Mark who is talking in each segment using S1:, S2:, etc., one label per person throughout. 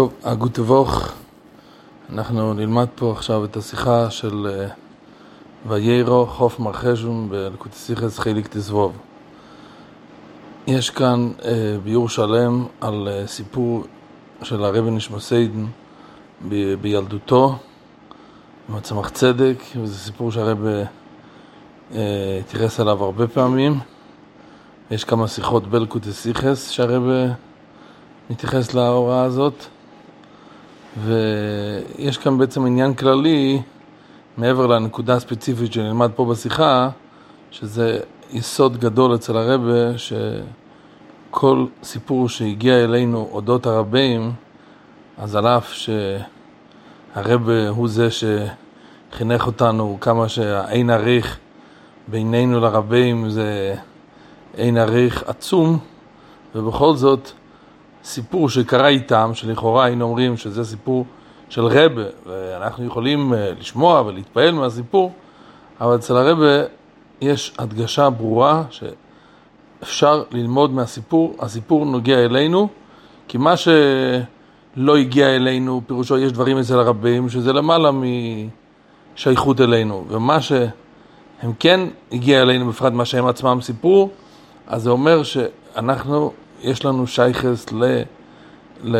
S1: טוב, הגוטבוך, אנחנו נלמד פה עכשיו את השיחה של אה, ויירו חוף מרחז'ון בלקוטסיכס חיליק תזבוב. יש כאן אה, ביור שלם על אה, סיפור של הרבי נשמסיידן ב- בילדותו, עם הצמח צדק, וזה סיפור שהרבי אה, אליו הרבה פעמים. יש כמה שיחות בלקוטסיכס שהרבי מתייחס להוראה הזאת. ויש כאן בעצם עניין כללי, מעבר לנקודה הספציפית שנלמד פה בשיחה, שזה יסוד גדול אצל הרבה, שכל סיפור שהגיע אלינו אודות הרבים, אז על אף שהרבה הוא זה שחינך אותנו כמה שהאין עריך בינינו לרבים זה אין עריך עצום, ובכל זאת סיפור שקרה איתם, שלכאורה היינו אומרים שזה סיפור של רבה, ואנחנו יכולים לשמוע ולהתפעל מהסיפור, אבל אצל הרבה יש הדגשה ברורה שאפשר ללמוד מהסיפור, הסיפור נוגע אלינו, כי מה שלא הגיע אלינו, פירושו יש דברים אצל הרבים שזה למעלה משייכות אלינו, ומה שהם כן הגיע אלינו, בפרט מה שהם עצמם סיפרו, אז זה אומר שאנחנו יש לנו שייכס ל, ל,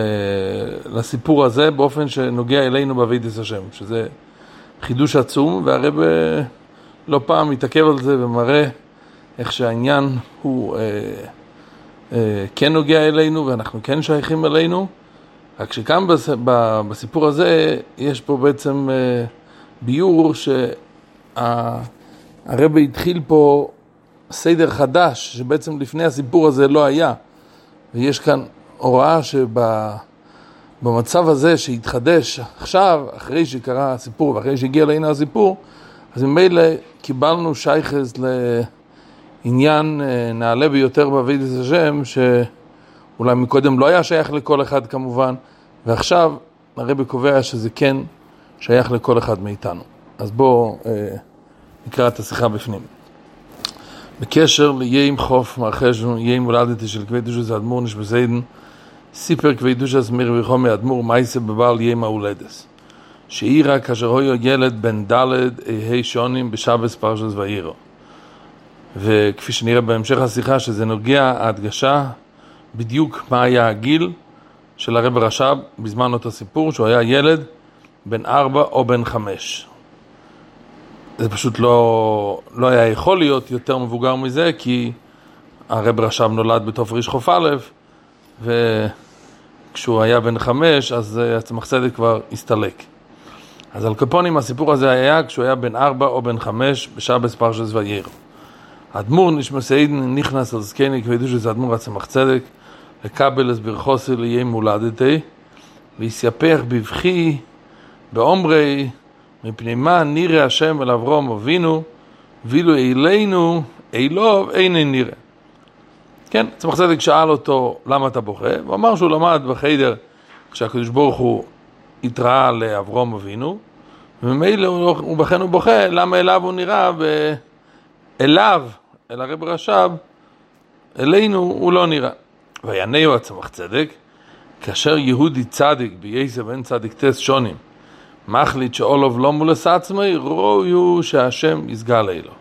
S1: לסיפור הזה באופן שנוגע אלינו באבידס השם, שזה חידוש עצום, והרב לא פעם מתעכב על זה ומראה איך שהעניין הוא אה, אה, כן נוגע אלינו ואנחנו כן שייכים אלינו, רק שכאן בס, ב, בסיפור הזה יש פה בעצם אה, ביור שהרב התחיל פה סדר חדש, שבעצם לפני הסיפור הזה לא היה. ויש כאן הוראה שבמצב הזה שהתחדש עכשיו, אחרי שקרה הסיפור ואחרי שהגיע לעניין הסיפור, אז ממילא קיבלנו שייכס לעניין נעלה ביותר בעבידת השם, שאולי מקודם לא היה שייך לכל אחד כמובן, ועכשיו הרבי קובע שזה כן שייך לכל אחד מאיתנו. אז בואו אה, נקרא את השיחה בפנים. בקשר ליום כ"ף מרחשוון, יום הולדתו של כבוד קדושת אדמו"ר נשמתו עדן, סיפר כבוד קדושת מורי וחמי אדמו"ר מעשה בבעל יום ההולדת. שאירע כאשר היה ילד בן ד' או ה' שנים בשבת פרשת וירא. וכפי שנראה בהמשך השיחה, שזה נוגע ההדגשה בדיוק מה היה הגיל של הרב רש"ב בזמן אותו סיפור, שהוא היה ילד בן ארבע או בן חמש. זה פשוט לא, לא היה יכול להיות יותר מבוגר מזה, כי הרב רש"ב נולד בתוף ריש חוף א', וכשהוא היה בן חמש, אז הצמח צדק כבר הסתלק. אז על קפונים הסיפור הזה היה כשהוא היה בן ארבע או בן חמש בשבס פרשס וייר. האדמו"ר נשמסעידן נכנס על זקני כבדו שזה אדמו"ר הצמח צדק, לקבל את ברכוסי ליהיה מולדתי, ויסייפח בבכי באומרי מפני מה נראה השם אל אברום אבינו, ואילו אלינו, אלוב אין נראה. כן, צמח צדק שאל אותו למה אתה בוכה, הוא אמר שהוא למד בחיידר כשהקדוש ברוך הוא התראה לאברום אבינו, וממילא הוא בכן הוא בוכה, למה אליו הוא נראה, ואליו, אל הרב רש"ב, אלינו הוא לא נראה. ויענהו הצמח צדק, כאשר יהודי צדיק בייסר בן צדיק טס שונים, מחליט שאולוב לא מולס עצמי, ראוי שהשם יסגל אלו.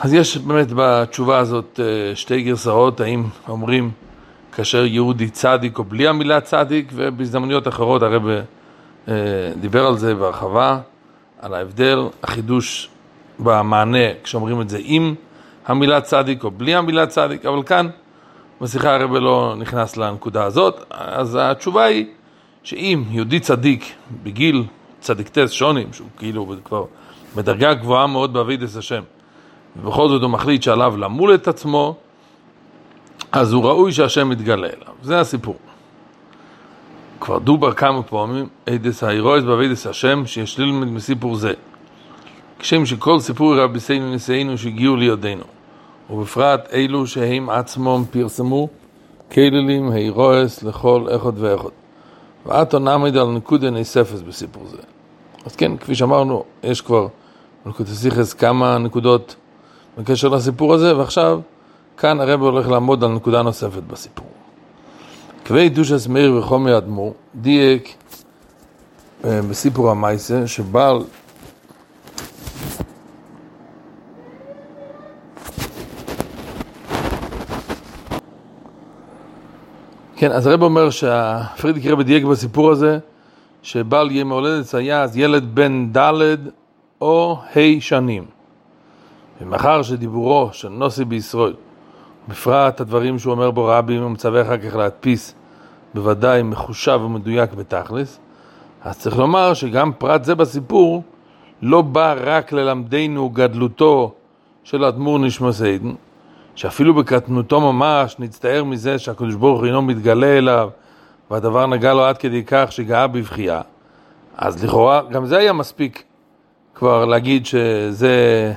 S1: אז יש באמת בתשובה הזאת שתי גרסאות, האם אומרים כאשר יהודי צדיק או בלי המילה צדיק, ובהזדמנויות אחרות הרב דיבר על זה בהרחבה, על ההבדל, החידוש במענה כשאומרים את זה עם המילה צדיק או בלי המילה צדיק, אבל כאן בשיחה הרב לא נכנס לנקודה הזאת, אז התשובה היא שאם יהודי צדיק בגיל צדיקטס שונים, שהוא כאילו כבר בדרגה גבוהה מאוד באבידס השם, ובכל זאת הוא מחליט שעליו למול את עצמו, אז הוא ראוי שהשם יתגלה אליו. זה הסיפור. כבר דובר כמה פעמים, אידס האירויס באבידס השם, שיש ללמד מסיפור זה. כשם שכל סיפור רבי סיינו נשיאנו שהגיעו לידינו, ובפרט אלו שהם עצמם פרסמו, כללים האירויס לכל אחד ואחד. ואתו נעמיד על נקודה נאספס בסיפור זה. אז כן, כפי שאמרנו, יש כבר בנקודה סיכס כמה נקודות בקשר לסיפור הזה, ועכשיו כאן הרב הולך לעמוד על נקודה נוספת בסיפור. כבי דושס מאיר וחומר אדמו"ר דייק אה, בסיפור המייסה שבעל כן, אז הרב אומר שהפרידיק רבי דייק בסיפור הזה שבעל ימי הולדת היה אז ילד בן ד' או ה' שנים. ומאחר שדיבורו של נוסי בישראל, בפרט הדברים שהוא אומר בו רבי, הוא מצווה אחר כך להדפיס, בוודאי מחושב ומדויק בתכלס, אז צריך לומר שגם פרט זה בסיפור לא בא רק ללמדנו גדלותו של אדמו"ר נשמע סיידן, שאפילו בקטנותו ממש נצטער מזה שהקדוש ברוך הוא אינו מתגלה אליו והדבר נגע לו עד כדי כך שגאה בבכייה. אז לכאורה גם זה היה מספיק כבר להגיד שזה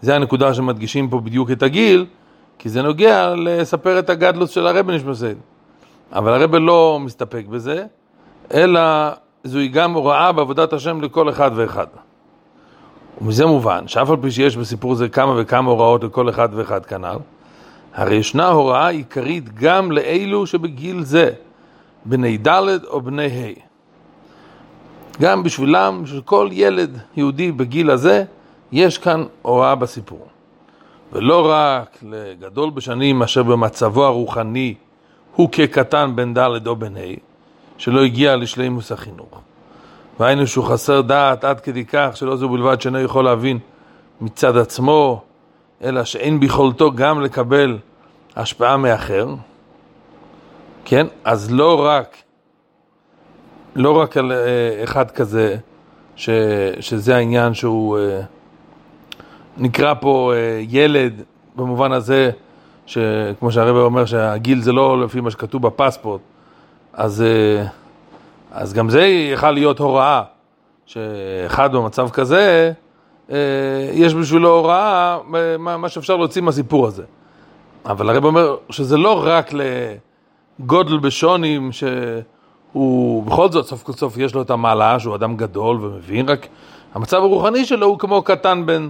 S1: זה הנקודה שמדגישים פה בדיוק את הגיל, כי זה נוגע לספר את הגדלוס של הרבי נשמסד. אבל הרבי לא מסתפק בזה, אלא זוהי גם הוראה בעבודת השם לכל אחד ואחד. ומזה מובן שאף על פי שיש בסיפור זה כמה וכמה הוראות לכל אחד ואחד כנ"ל, הרי ישנה הוראה עיקרית גם לאלו שבגיל זה, בני ד' או בני ה'. גם בשבילם, של כל ילד יהודי בגיל הזה, יש כאן הוראה בסיפור. ולא רק לגדול בשנים אשר במצבו הרוחני הוא כקטן בן ד' או בן ה', שלא הגיע לשלימוס החינוך. והיינו שהוא חסר דעת עד כדי כך שלא זו בלבד שאינו יכול להבין מצד עצמו, אלא שאין ביכולתו גם לקבל השפעה מאחר. כן? אז לא רק, לא רק על אה, אחד כזה, ש, שזה העניין שהוא אה, נקרא פה אה, ילד במובן הזה, שכמו שהרבא אומר שהגיל זה לא לפי מה שכתוב בפספורט, אז, אז גם זה יכל להיות הוראה, שאחד במצב כזה, יש בשבילו הוראה, מה שאפשר להוציא מהסיפור הזה. אבל הרב אומר שזה לא רק לגודל בשונים, שהוא בכל זאת סוף כל סוף יש לו את המעלה, שהוא אדם גדול ומבין, רק המצב הרוחני שלו הוא כמו קטן בן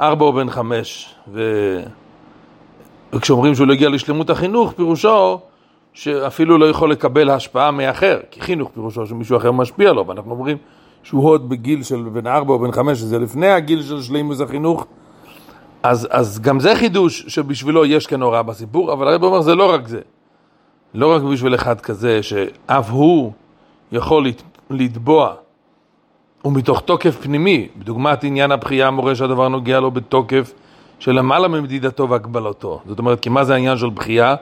S1: ארבע או בן חמש. ו... וכשאומרים שהוא לא הגיע לשלמות החינוך, פירושו שאפילו לא יכול לקבל השפעה מאחר, כי חינוך פירושו שמישהו אחר משפיע לו, ואנחנו אומרים שהוא עוד בגיל של בן ארבע או בן חמש, שזה לפני הגיל של שלימוס החינוך, אז, אז גם זה חידוש שבשבילו יש כאן הוראה בסיפור, אבל הרב אומר זה לא רק זה. לא רק בשביל אחד כזה שאף הוא יכול לתבוע ומתוך תוקף פנימי, בדוגמת עניין הבחייה המורה שהדבר נוגע לו בתוקף של למעלה ממדידתו והגבלתו. זאת אומרת, כי מה זה העניין של בחייה?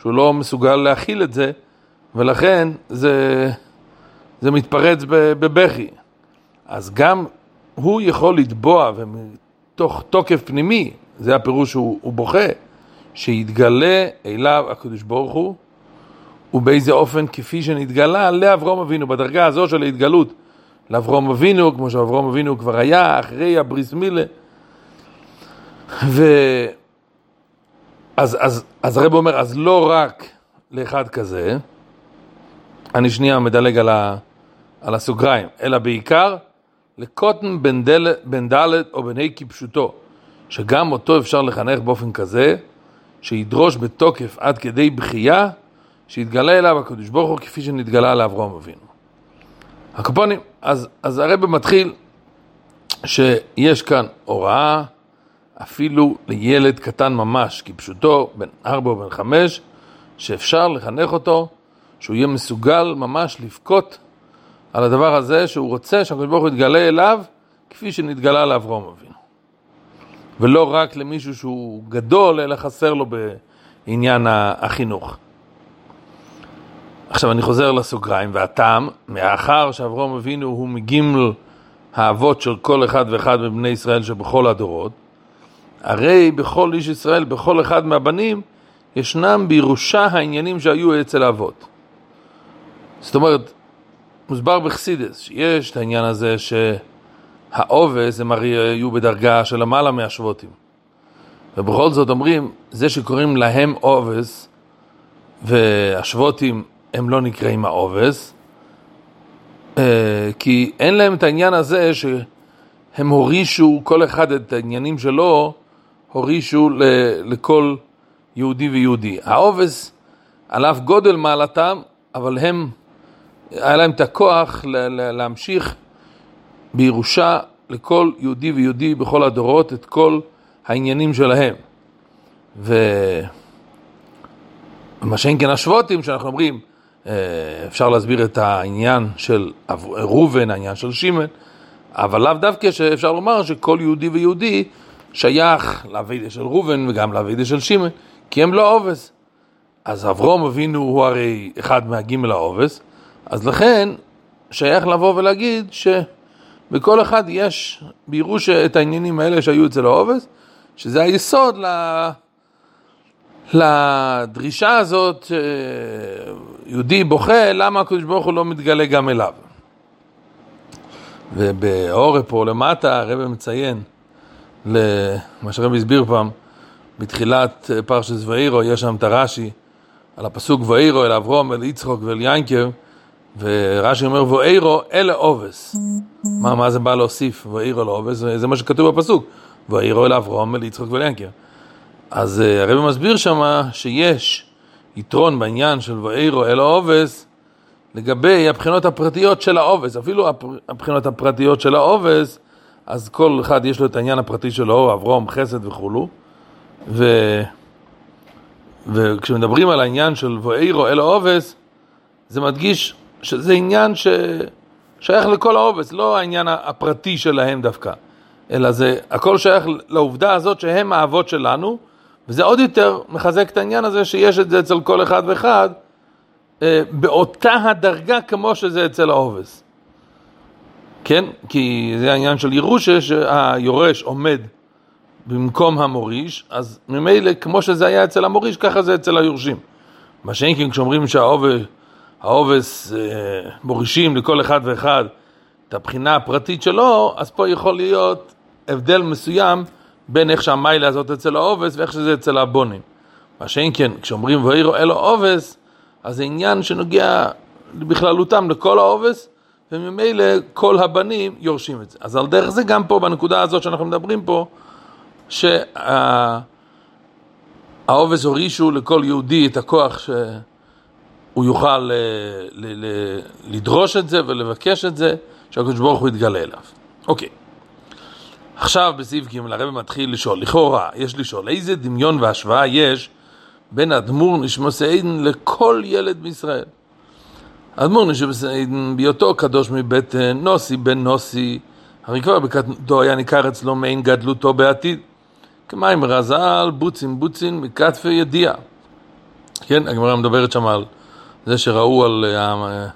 S1: שהוא לא מסוגל להכיל את זה, ולכן זה, זה מתפרץ בבכי. אז גם הוא יכול לתבוע, תוך תוקף פנימי, זה הפירוש שהוא בוכה, שיתגלה אליו הקדוש ברוך הוא, ובאיזה אופן כפי שנתגלה לאברום אבינו, בדרגה הזו של ההתגלות לאברום אבינו, כמו שאברום אבינו כבר היה, אחרי הבריס מילה. ו... אז, אז, אז הרב אומר, אז לא רק לאחד כזה, אני שנייה מדלג על, ה, על הסוגריים, אלא בעיקר לקוטן בן, דל, בן דלת או בן ה' כפשוטו, שגם אותו אפשר לחנך באופן כזה, שידרוש בתוקף עד כדי בכייה, שיתגלה אליו הקדוש ברוך הוא כפי שנתגלה לאברהם אבינו. הקופונים, אז, אז הרב מתחיל שיש כאן הוראה אפילו לילד קטן ממש, כפשוטו, בן ארבע או בן חמש, שאפשר לחנך אותו, שהוא יהיה מסוגל ממש לבכות על הדבר הזה שהוא רוצה שהקדוש ברוך הוא יתגלה אליו כפי שנתגלה לאברהם אבינו. ולא רק למישהו שהוא גדול, אלא חסר לו בעניין החינוך. עכשיו אני חוזר לסוגריים, והטעם, מאחר שאברהם אבינו הוא מגימל האבות של כל אחד ואחד מבני ישראל שבכל הדורות, הרי בכל איש ישראל, בכל אחד מהבנים, ישנם בירושה העניינים שהיו אצל האבות. זאת אומרת, מוסבר בחסידס, שיש את העניין הזה שהעובס הם הרי היו בדרגה של למעלה מהשבותים. ובכל זאת אומרים, זה שקוראים להם עובס, והשבותים הם לא נקראים העובס, אה, כי אין להם את העניין הזה שהם הורישו, כל אחד את העניינים שלו, הורישו לכל יהודי ויהודי. העובס על אף גודל מעלתם, אבל הם, היה להם את הכוח להמשיך בירושה לכל יהודי ויהודי בכל הדורות את כל העניינים שלהם. ומה שאין כן השבוטים, שאנחנו אומרים, אה, אפשר להסביר את העניין של ראובן, העניין של שמעון, אבל לאו דווקא שאפשר לומר שכל יהודי ויהודי שייך לאבידה של ראובן וגם לאבידה של שמעון, כי הם לא עובס. אז אברום אבינו הוא הרי אחד מהגימל העובס, אז לכן שייך לבוא ולהגיד שבכל אחד יש בירוש את העניינים האלה שהיו אצל העובס, שזה היסוד ל... לדרישה הזאת, יהודי בוכה, למה הקדוש ברוך הוא לא מתגלה גם אליו. ובאורם פה למטה הרב מציין למה שהרב הסביר פעם, בתחילת פרשת ואירו, יש שם את הרש"י על הפסוק ואירו אל אברום, אל יצחוק ואל ינקב, ורש"י אומר ואירו אל עובס. מה, מה זה בא להוסיף ואירו לעובס? זה מה שכתוב בפסוק, ואירו אל אברום, אל יצחוק ואל ינקב. אז אה, הרב מסביר שמה שיש יתרון בעניין של ואירו אל העובס לגבי הבחינות הפרטיות של העובס, אפילו הבחינות הפרטיות של העובס, אז כל אחד יש לו את העניין הפרטי שלו, אברום, חסד וכולו, ו... וכשמדברים על העניין של ואירו אל העובס, זה מדגיש שזה עניין ששייך לכל העובס, לא העניין הפרטי שלהם דווקא, אלא זה הכל שייך לעובדה הזאת שהם האבות שלנו, וזה עוד יותר מחזק את העניין הזה שיש את זה אצל כל אחד ואחד אה, באותה הדרגה כמו שזה אצל העובס. כן? כי זה העניין של ירושה שהיורש עומד במקום המוריש, אז ממילא כמו שזה היה אצל המוריש, ככה זה אצל היורשים. מה שאין כן כשאומרים שהעובס אה, מורישים לכל אחד ואחד את הבחינה הפרטית שלו, אז פה יכול להיות הבדל מסוים בין איך שהמיילה הזאת אצל העובס ואיך שזה אצל הבונים. מה שאין כן, כשאומרים ואירו אלו עובס, אז זה עניין שנוגע בכללותם לכל העובס, וממילא כל הבנים יורשים את זה. אז על דרך זה גם פה, בנקודה הזאת שאנחנו מדברים פה, שהעובס הורישו לכל יהודי את הכוח שהוא יוכל אה, לדרוש את זה ולבקש את זה, שהקדוש ברוך הוא יתגלה אליו. אוקיי. עכשיו בסעיף ג' הרב מתחיל לשאול, לכאורה יש לשאול, איזה דמיון והשוואה יש בין אדמו"ר נשמוס עדן לכל ילד בישראל? אדמו"ר עדן בהיותו קדוש מבית נוסי בן נוסי, הרי כבר בקטנותו היה ניכר אצלו מעין גדלותו בעתיד. כמים רזל, בוצין בוצין, מכתפי ידיעה. כן, הגמרא מדברת שם על זה שראו על אה,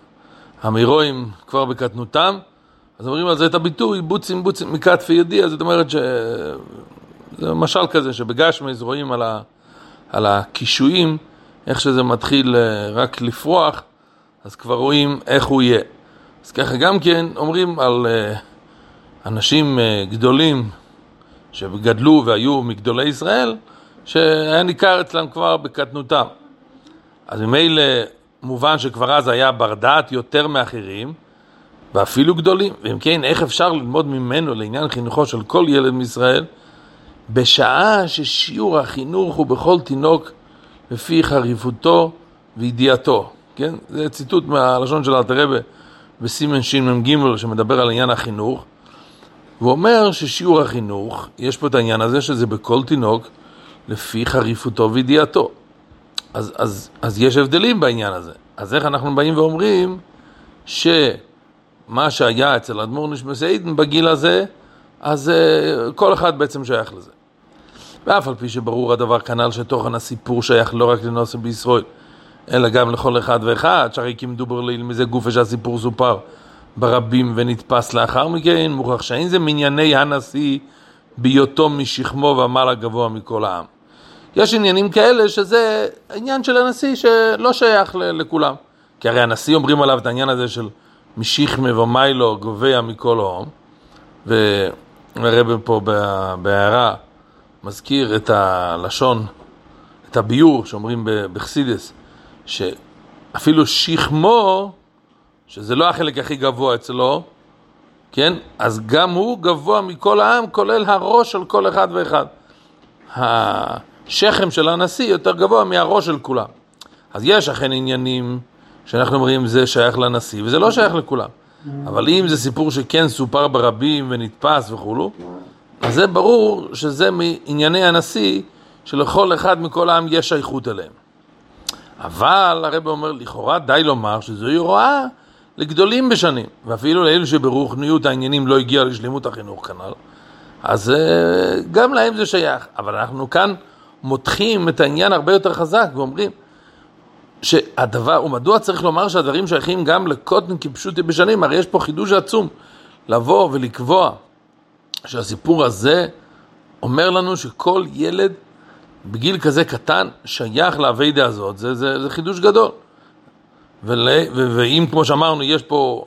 S1: המהירואים כבר בקטנותם, אז אומרים על זה את הביטוי, בוצים בוצים מכתפי ידיע, זאת אומרת ש... זה משל כזה שבגשמיז רואים על, ה... על הקישואים, איך שזה מתחיל אה, רק לפרוח, אז כבר רואים איך הוא יהיה. אז ככה גם כן אומרים על אה, אנשים אה, גדולים שגדלו והיו מגדולי ישראל, שהיה ניכר אצלם כבר בקטנותם. אז ממילא מובן שכבר אז היה בר דעת יותר מאחרים, ואפילו גדולים. ואם כן, איך אפשר ללמוד ממנו לעניין חינוכו של כל ילד מישראל, בשעה ששיעור החינוך הוא בכל תינוק לפי חריפותו וידיעתו. כן? זה ציטוט מהלשון של אלתרבה בסימן שמ"ג שמדבר על עניין החינוך. הוא אומר ששיעור החינוך, יש פה את העניין הזה שזה בכל תינוק לפי חריפותו וידיעתו. אז, אז, אז יש הבדלים בעניין הזה. אז איך אנחנו באים ואומרים ש... מה שהיה אצל אדמו"ר נשמס עידן בגיל הזה, אז uh, כל אחד בעצם שייך לזה. ואף על פי שברור הדבר כנ"ל שתוכן הסיפור שייך לא רק לנוסם בישראל, אלא גם לכל אחד ואחד, שהרי כמדובר ליל מזה גופה שהסיפור סופר ברבים ונתפס לאחר מכן, מוכרח שאין זה מנייני הנשיא בהיותו משכמו ומעלה גבוה מכל העם. יש עניינים כאלה שזה עניין של הנשיא שלא שייך לכולם. כי הרי הנשיא אומרים עליו את העניין הזה של משיחמה ומיילו גובע מכל הום, והרבא פה בהערה מזכיר את הלשון, את הביור שאומרים בחסידס, שאפילו שכמו, שזה לא החלק הכי גבוה אצלו, כן? אז גם הוא גבוה מכל העם, כולל הראש של כל אחד ואחד. השכם של הנשיא יותר גבוה מהראש של כולם. אז יש אכן עניינים שאנחנו אומרים זה שייך לנשיא, וזה לא שייך לכולם. אבל אם זה סיפור שכן סופר ברבים ונתפס וכולו, אז זה ברור שזה מענייני הנשיא, שלכל אחד מכל העם יש שייכות אליהם. אבל הרב אומר, לכאורה די לומר שזוהי הוראה לגדולים בשנים, ואפילו לאלו שברוחניות העניינים לא הגיע לשלימות החינוך כנ"ל, אז אה, גם להם זה שייך. אבל אנחנו כאן מותחים את העניין הרבה יותר חזק ואומרים שהדבר, ומדוע צריך לומר שהדברים שייכים גם לקוטן כפשוטי בשנים? הרי יש פה חידוש עצום לבוא ולקבוע שהסיפור הזה אומר לנו שכל ילד בגיל כזה קטן שייך לאביידה הזאת, זה, זה, זה חידוש גדול. ול, ו, ואם כמו שאמרנו, יש פה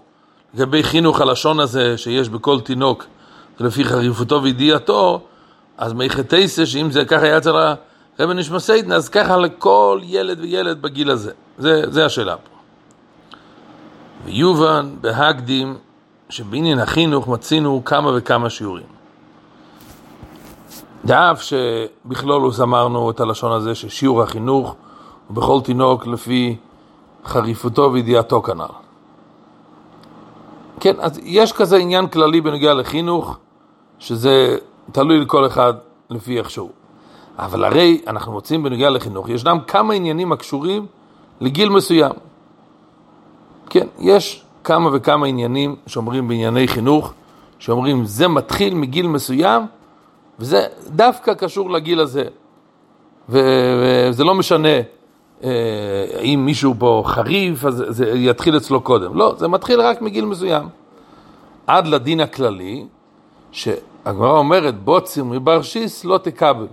S1: לגבי חינוך הלשון הזה שיש בכל תינוק, לפי חריפותו וידיעתו, אז מייחתייסה שאם זה ככה היה אצל הרב נשמע סיידן, אז ככה לכל ילד וילד בגיל הזה. זה, זה השאלה פה. ויובן בהקדים שבעניין החינוך מצינו כמה וכמה שיעורים. דאף שבכלולוס אמרנו את הלשון הזה ששיעור החינוך הוא בכל תינוק לפי חריפותו וידיעתו כנ"ל. כן, אז יש כזה עניין כללי בנוגע לחינוך, שזה תלוי לכל אחד לפי איך שהוא. אבל הרי אנחנו מוצאים בנוגע לחינוך, ישנם כמה עניינים הקשורים לגיל מסוים. כן, יש כמה וכמה עניינים שאומרים בענייני חינוך, שאומרים זה מתחיל מגיל מסוים, וזה דווקא קשור לגיל הזה. וזה לא משנה אה, אם מישהו פה חריף, אז זה יתחיל אצלו קודם. לא, זה מתחיל רק מגיל מסוים. עד לדין הכללי, שהגמרא אומרת, בוצר מברשיס לא תקבל.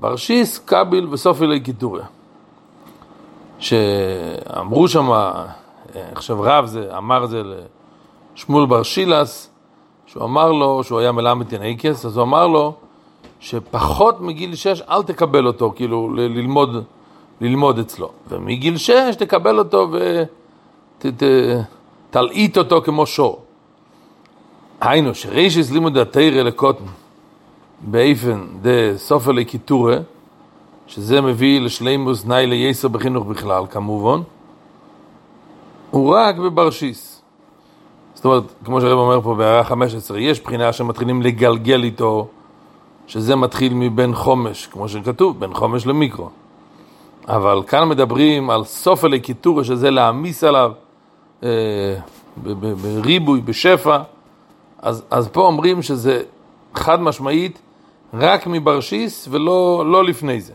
S1: ברשיס קביל וסוף אלי קיטוריה. שאמרו שם, עכשיו רב זה, אמר זה לשמואל בר שילס, שהוא אמר לו, שהוא היה מלמד ינקס, אז הוא אמר לו שפחות מגיל 6 אל תקבל אותו, כאילו ללמוד, ללמוד אצלו. ומגיל 6 תקבל אותו ותלעיט אותו כמו שור. היינו, שרישיס לימוד התרא לקוטן באיפן דה סופר לקיטורה, שזה מביא לשלימוס נאי לייסר בחינוך בכלל, כמובן, הוא רק בברשיס. זאת אומרת, כמו שהרב אומר פה בהערה 15, יש בחינה שמתחילים לגלגל איתו, שזה מתחיל מבין חומש, כמו שכתוב, בין חומש למיקרו. אבל כאן מדברים על סוף אלי קיטורה, שזה להעמיס עליו אה, בריבוי, בשפע, אז, אז פה אומרים שזה חד משמעית רק מברשיס ולא לא לפני זה.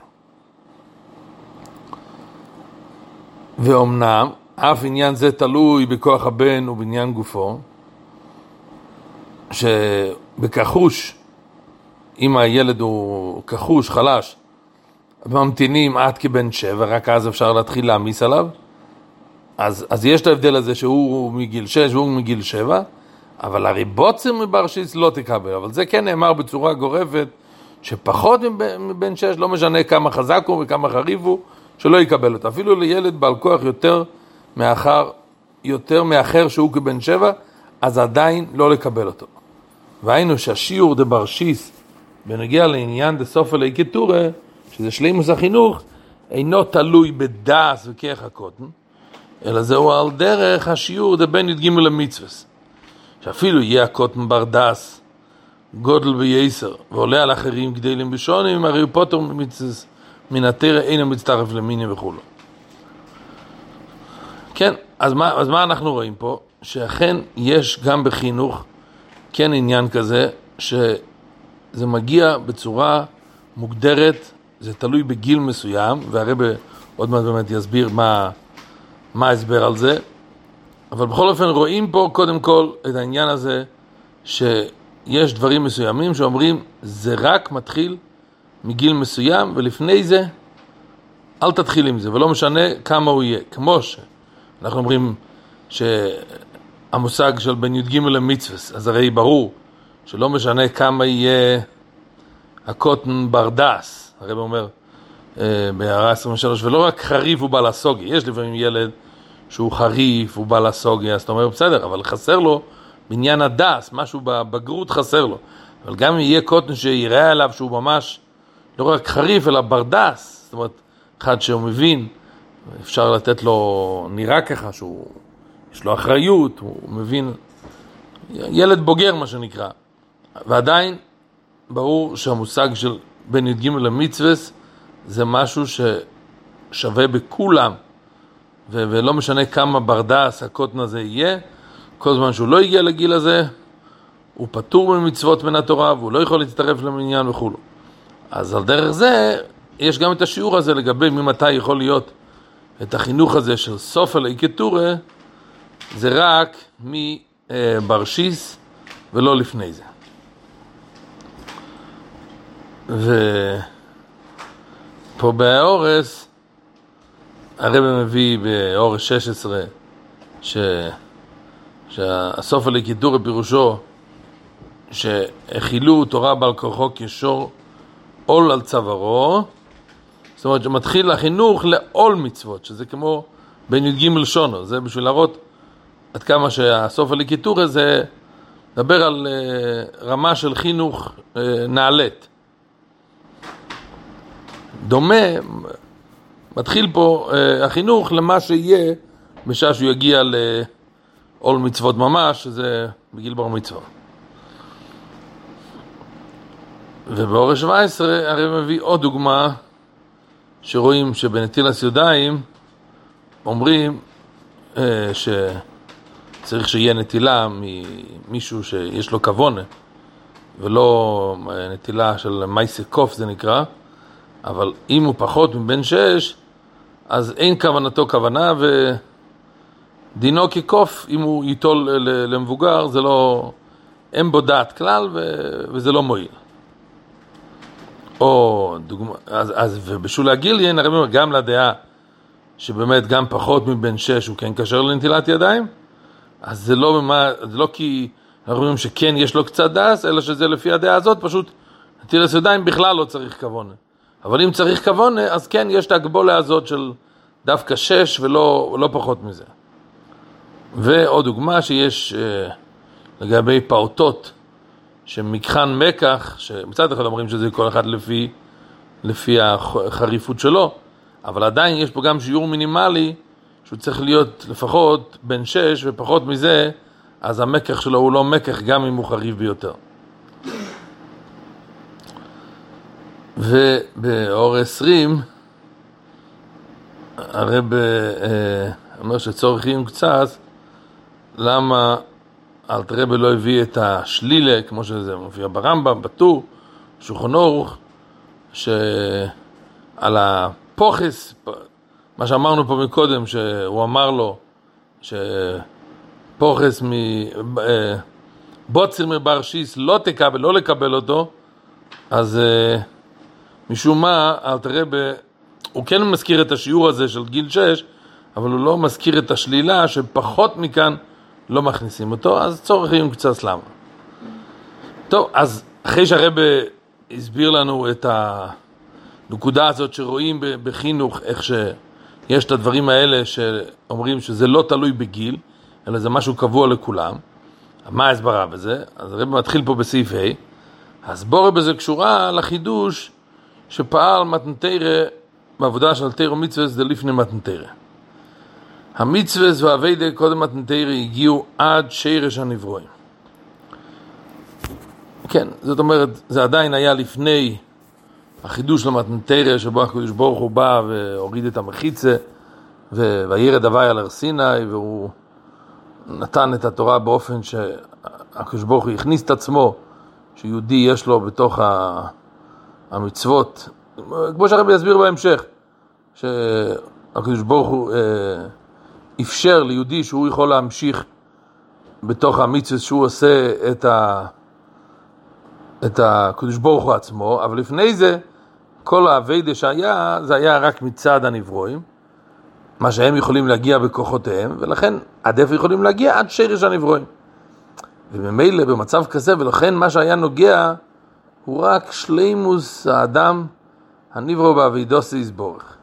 S1: ואומנם, אף עניין זה תלוי בכוח הבן ובעניין גופו, שבכחוש, אם הילד הוא כחוש, חלש, ממתינים עד כבן שבע, רק אז אפשר להתחיל להעמיס עליו. אז, אז יש את ההבדל הזה שהוא מגיל שש והוא מגיל שבע, אבל הריבוצר מברשיס לא תקבל. אבל זה כן נאמר בצורה גורפת, שפחות מבן שש, לא משנה כמה חזק הוא וכמה חריף הוא, שלא יקבל אותו. אפילו לילד בעל כוח יותר מאחר, יותר מאחר שהוא כבן שבע, אז עדיין לא לקבל אותו. והיינו שהשיעור דו' בנוגע לעניין דספי ליה כתורא, שזהו שלימות החינוך, אינו תלוי בדעת וכוח הקטן, אלא זהו על דרך השיעור דבן י"ג למצוות. שאפילו יהיה הקטן בר דעת, גודל וייסר, ועולה על אחרים גדלים בשונים, הרי פוטר מצווס מן התרא אינו מצטרף למיני וכולו. כן, אז מה, אז מה אנחנו רואים פה? שאכן יש גם בחינוך כן עניין כזה, שזה מגיע בצורה מוגדרת, זה תלוי בגיל מסוים, והרב עוד מעט באמת יסביר מה, מה ההסבר על זה, אבל בכל אופן רואים פה קודם כל את העניין הזה שיש דברים מסוימים שאומרים זה רק מתחיל מגיל מסוים, ולפני זה אל תתחיל עם זה, ולא משנה כמה הוא יהיה. כמו שאנחנו אומרים שהמושג של בין י"ג למצווס, אז הרי ברור שלא משנה כמה יהיה הקוטן ברדס, הרב אומר אה, בהערה 23, ולא רק חריף הוא בעל הסוגי, יש לפעמים ילד שהוא חריף, הוא בעל הסוגי, אז אתה אומר בסדר, אבל חסר לו בניין הדס, משהו בבגרות חסר לו. אבל גם אם יהיה קוטן שיראה עליו שהוא ממש לא רק חריף, אלא ברדס, זאת אומרת, אחד שהוא מבין אפשר לתת לו, נראה ככה שהוא, יש לו אחריות, הוא מבין, ילד בוגר מה שנקרא, ועדיין ברור שהמושג של בין י"ג למצווה זה משהו ששווה בכולם, ו- ולא משנה כמה ברדס הקוטנה זה יהיה, כל זמן שהוא לא הגיע לגיל הזה, הוא פטור ממצוות מן התורה והוא לא יכול להצטרף למניין וכולו. אז על דרך זה, יש גם את השיעור הזה לגבי ממתי יכול להיות את החינוך הזה של סוף אלי קטורה, זה רק מברשיס ולא לפני זה. ופה בהאורס, הרב מביא באורס 16, ש... שהסוף קטורה פירושו שהחילו תורה בעל כוחו כשור עול על צווארו, זאת אומרת שמתחיל החינוך לעול מצוות, שזה כמו בין י"ג שונו, זה בשביל להראות עד כמה שהסוף הליקיטורה זה מדבר על uh, רמה של חינוך uh, נעלית. דומה, מתחיל פה uh, החינוך למה שיהיה בשעה שהוא יגיע לעול מצוות ממש, שזה בגיל בר מצווה. ובאורש 17 הרי מביא עוד דוגמה שרואים שבנטילת ידיים אומרים אה, שצריך שיהיה נטילה ממישהו שיש לו כוונה ולא אה, נטילה של מייסה קוף זה נקרא אבל אם הוא פחות מבן שש אז אין כוונתו כוונה ודינו כקוף אם הוא ייטול למבוגר זה לא, אין בו דעת כלל וזה לא מועיל או דוגמה, אז, אז ובשול הגיליין, הרי אומר, גם לדעה שבאמת גם פחות מבן שש הוא כן קשר לנטילת ידיים, אז זה לא, במה, זה לא כי אנחנו אומרים שכן יש לו קצת דס, אלא שזה לפי הדעה הזאת, פשוט נטילת ידיים בכלל לא צריך כוונה. אבל אם צריך כוונה, אז כן, יש את ההגבולה הזאת של דווקא שש ולא לא פחות מזה. ועוד דוגמה שיש אה, לגבי פעוטות, שמכחן מקח, שמצד אחד אומרים שזה כל אחד לפי, לפי החריפות שלו, אבל עדיין יש פה גם שיעור מינימלי שהוא צריך להיות לפחות בין שש ופחות מזה, אז המקח שלו הוא לא מקח גם אם הוא חריף ביותר. ובאור עשרים, הרב אה, אומר שצורכים קצת למה אלתרבה לא הביא את השלילה, כמו שזה מופיע ברמב"ם, בטור, שולחן אורוך, שעל הפוכס, מה שאמרנו פה מקודם, שהוא אמר לו, שפוכס מבוצר אה, מברשיס לא תקבל, לא לקבל אותו, אז אה, משום מה, אלתרבה, הוא כן מזכיר את השיעור הזה של גיל 6, אבל הוא לא מזכיר את השלילה שפחות מכאן לא מכניסים אותו, אז צורכים קצת למה. טוב, אז אחרי שהרבא הסביר לנו את הנקודה הזאת שרואים בחינוך, איך שיש את הדברים האלה שאומרים שזה לא תלוי בגיל, אלא זה משהו קבוע לכולם, מה ההסברה בזה? אז הרב מתחיל פה בסעיף ה', הסבורה בזה קשורה לחידוש שפעל מתנתרא בעבודה של תירו מצווה זה לפני מתנתרא. המצווה והאביידה קודם מתנתרא הגיעו עד שרש הנברואים. כן, זאת אומרת, זה עדיין היה לפני החידוש למתנתרא, שבו הקדוש ברוך הוא בא והוריד את המחיצה, וירד הוואי על הר סיני, והוא נתן את התורה באופן שהקדוש ברוך הוא הכניס את עצמו, שיהודי יש לו בתוך המצוות, כמו שהרבי יסביר בהמשך, שהקדוש ברוך הוא... אה, אפשר ליהודי שהוא יכול להמשיך בתוך המצווה שהוא עושה את, ה... את הקדוש ברוך הוא עצמו, אבל לפני זה, כל האביידה שהיה, זה היה רק מצד הנברואים, מה שהם יכולים להגיע בכוחותיהם, ולכן עד איפה יכולים להגיע? עד שרש הנברואים. וממילא במצב כזה, ולכן מה שהיה נוגע הוא רק שלימוס האדם הנברו באבידוסי יסבורך.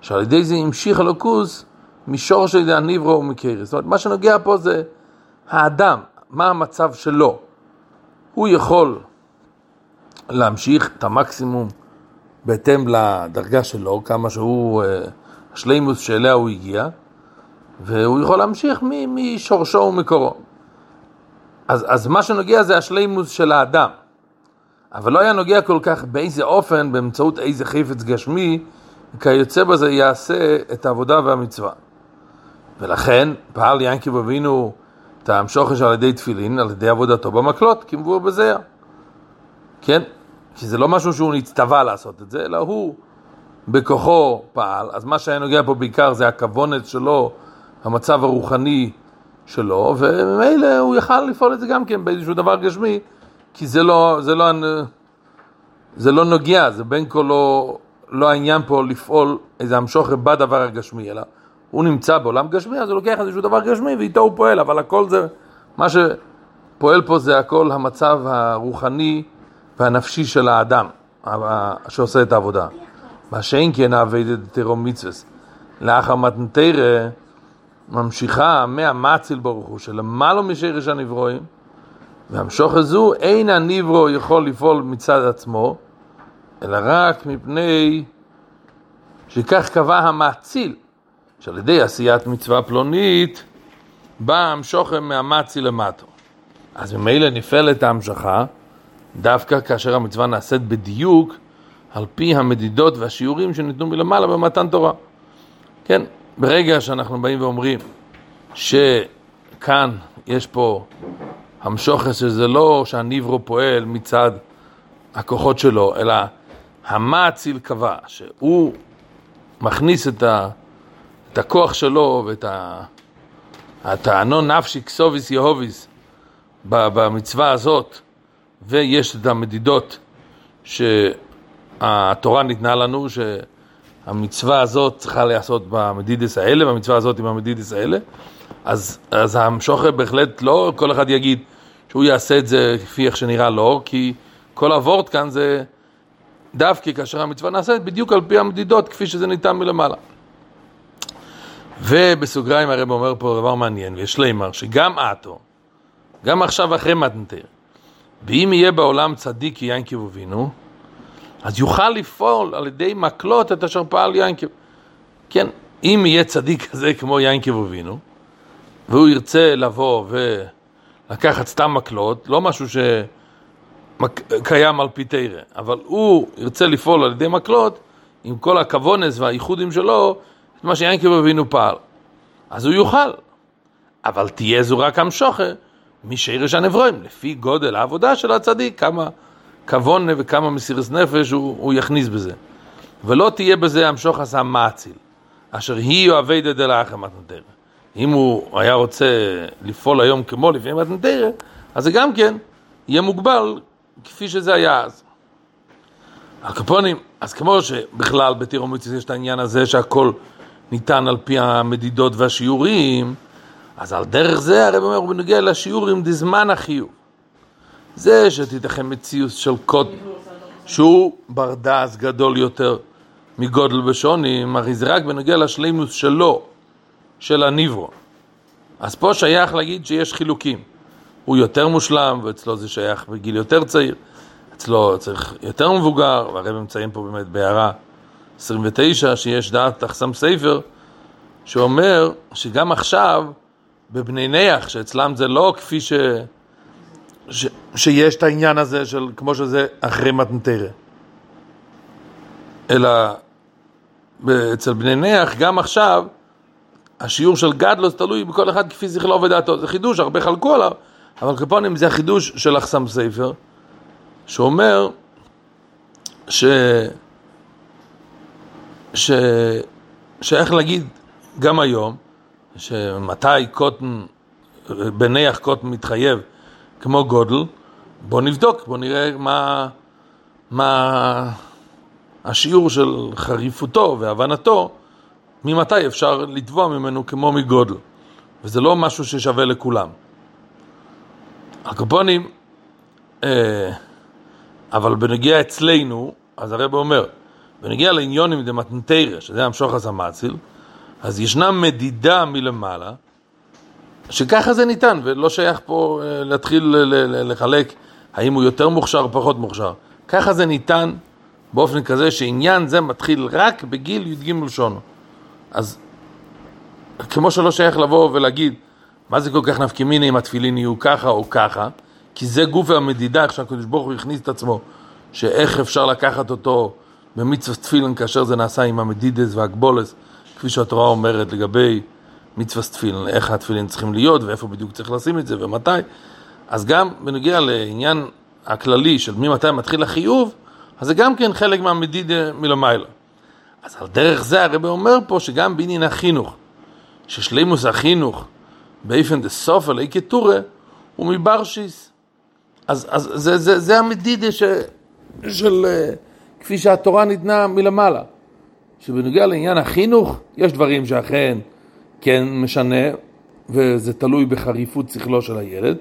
S1: שעל ידי זה המשיך אלוקוס מישור של הניברו ומקרי. זאת אומרת, מה שנוגע פה זה האדם, מה המצב שלו. הוא יכול להמשיך את המקסימום בהתאם לדרגה שלו, כמה שהוא, השלימוס שאליה הוא הגיע, והוא יכול להמשיך משורשו ומקורו. אז, אז מה שנוגע זה השלימוס של האדם, אבל לא היה נוגע כל כך באיזה אופן, באמצעות איזה חפץ גשמי, כיוצא בזה יעשה את העבודה והמצווה. ולכן פעל ינקב אבינו את המשוחש על ידי תפילין, על ידי עבודתו במקלות, כמבואר בזיע. כן? כי זה לא משהו שהוא נצטווה לעשות את זה, אלא הוא בכוחו פעל. אז מה שהיה נוגע פה בעיקר זה הכוונת שלו, המצב הרוחני שלו, וממילא הוא יכל לפעול את זה גם כן באיזשהו דבר גשמי, כי זה לא, זה לא, זה לא נוגע, זה בין כה לא, לא העניין פה לפעול איזה המשוכר בדבר הגשמי, אלא הוא נמצא בעולם גשמי, אז הוא לוקח איזשהו דבר גשמי ואיתו הוא פועל, אבל הכל זה, מה שפועל פה זה הכל המצב הרוחני והנפשי של האדם שעושה את העבודה. מה שאין כן אביידד תרום מצווה. לאחר מתנתרא ממשיכה מהמציל ברוך הוא שלמעלה משרש הנברואים והמשוך הזו אין הנברו יכול לפעול מצד עצמו אלא רק מפני שכך קבע המאציל שעל ידי עשיית מצווה פלונית בא המשוכם מהמצי למטו. אז ממילא נפעלת ההמשכה דווקא כאשר המצווה נעשית בדיוק על פי המדידות והשיעורים שניתנו מלמעלה במתן תורה. כן, ברגע שאנחנו באים ואומרים שכאן יש פה המשוכס, שזה לא שהניברו פועל מצד הכוחות שלו, אלא המאציל קבע שהוא מכניס את, ה, את הכוח שלו ואת הטענו נפשי כסוביס יהוביס במצווה הזאת, ויש את המדידות שהתורה ניתנה לנו, שהמצווה הזאת צריכה להיעשות במדידס האלה, והמצווה הזאת עם המדידס האלה, אז, אז המשוכר בהחלט לא כל אחד יגיד שהוא יעשה את זה כפי איך שנראה לו, כי כל הוורט כאן זה דווקא כאשר המצווה נעשית בדיוק על פי המדידות כפי שזה ניתן מלמעלה. ובסוגריים הרב אומר פה דבר מעניין, ויש לימר, שגם עתו, גם עכשיו אחרי מתנתר, ואם יהיה בעולם צדיק יינקב אבינו, אז יוכל לפעול על ידי מקלות את אשר פעל ינקב. כן, אם יהיה צדיק כזה כמו ינקב אבינו, והוא ירצה לבוא ולקחת סתם מקלות, לא משהו שקיים על פי תרא, אבל הוא ירצה לפעול על ידי מקלות, עם כל הכוונס והייחודים שלו, את מה שיינקב אבינו פעל. אז הוא יוכל, אבל תהיה זו רק המשוכר משרש הנברואים, לפי גודל העבודה של הצדיק, כמה כוונה וכמה מסירס נפש הוא, הוא יכניס בזה. ולא תהיה בזה המשוך עשה מאציל, אשר היא אוהבי דדלה אחר מתנתרא. אם הוא היה רוצה לפעול היום כמו לפני מתנתרא, אז זה גם כן יהיה מוגבל כפי שזה היה אז. הקופונים, אז כמו שבכלל בתירומיציס יש את העניין הזה שהכל ניתן על פי המדידות והשיעורים, אז על דרך זה הרב אומר, הוא בנוגע לשיעורים דזמן החיוב. זה שתיתכן מציאות של קוט שהוא בר דעת גדול יותר מגודל בשונים, הרי זה רק בנוגע לשלימוס שלו, של הניברו. אז פה שייך להגיד שיש חילוקים. הוא יותר מושלם, ואצלו זה שייך בגיל יותר צעיר, אצלו צריך יותר מבוגר, והרב מציין פה באמת בהערה 29, שיש דעת תחסם ספר, שאומר שגם עכשיו, בבני ניח, שאצלם זה לא כפי ש... ש... שיש את העניין הזה של כמו שזה אחרי מתנתרא. אלא אצל בני ניח, גם עכשיו, השיעור של גדלוס תלוי בכל אחד כפי זכרו ודעתו. זה חידוש, הרבה חלקו עליו, אבל קפונים זה החידוש של אחסם ספר, שאומר ש... ש... שאיך להגיד גם היום, שמתי קוטן, בניח קוטן מתחייב כמו גודל, בוא נבדוק, בוא נראה מה, מה השיעור של חריפותו והבנתו, ממתי אפשר לתבוע ממנו כמו מגודל. וזה לא משהו ששווה לכולם. הקופונים, אה, אבל בנגיע אצלנו, אז הרב אומר, בנגיע לעניונים דמתנתרא, שזה המשוך הזמציל, אז ישנה מדידה מלמעלה, שככה זה ניתן, ולא שייך פה אה, להתחיל לחלק האם הוא יותר מוכשר או פחות מוכשר. ככה זה ניתן באופן כזה שעניין זה מתחיל רק בגיל י"ג שונו. אז כמו שלא שייך לבוא ולהגיד, מה זה כל כך נפקא מיני אם התפילין יהיו ככה או ככה, כי זה גוף המדידה, איך שהקדוש ברוך הוא הכניס את עצמו, שאיך אפשר לקחת אותו במצוות תפילין כאשר זה נעשה עם המדידס והגבולס, כפי שהתורה אומרת לגבי מצוות תפילין, איך התפילין צריכים להיות ואיפה בדיוק צריך לשים את זה ומתי. אז גם בנוגע לעניין הכללי של ממתי מתחיל החיוב, אז זה גם כן חלק מהמדידה מלמעלה. אז על דרך זה הרב אומר פה שגם בעניין החינוך, ששלימוס החינוך באיפן דה סוף אלי כתורה הוא מברשיס. אז, אז זה, זה, זה המדידה ש, של אה, כפי שהתורה ניתנה מלמעלה. שבנוגע לעניין החינוך, יש דברים שאכן כן משנה, וזה תלוי בחריפות שכלו של הילד,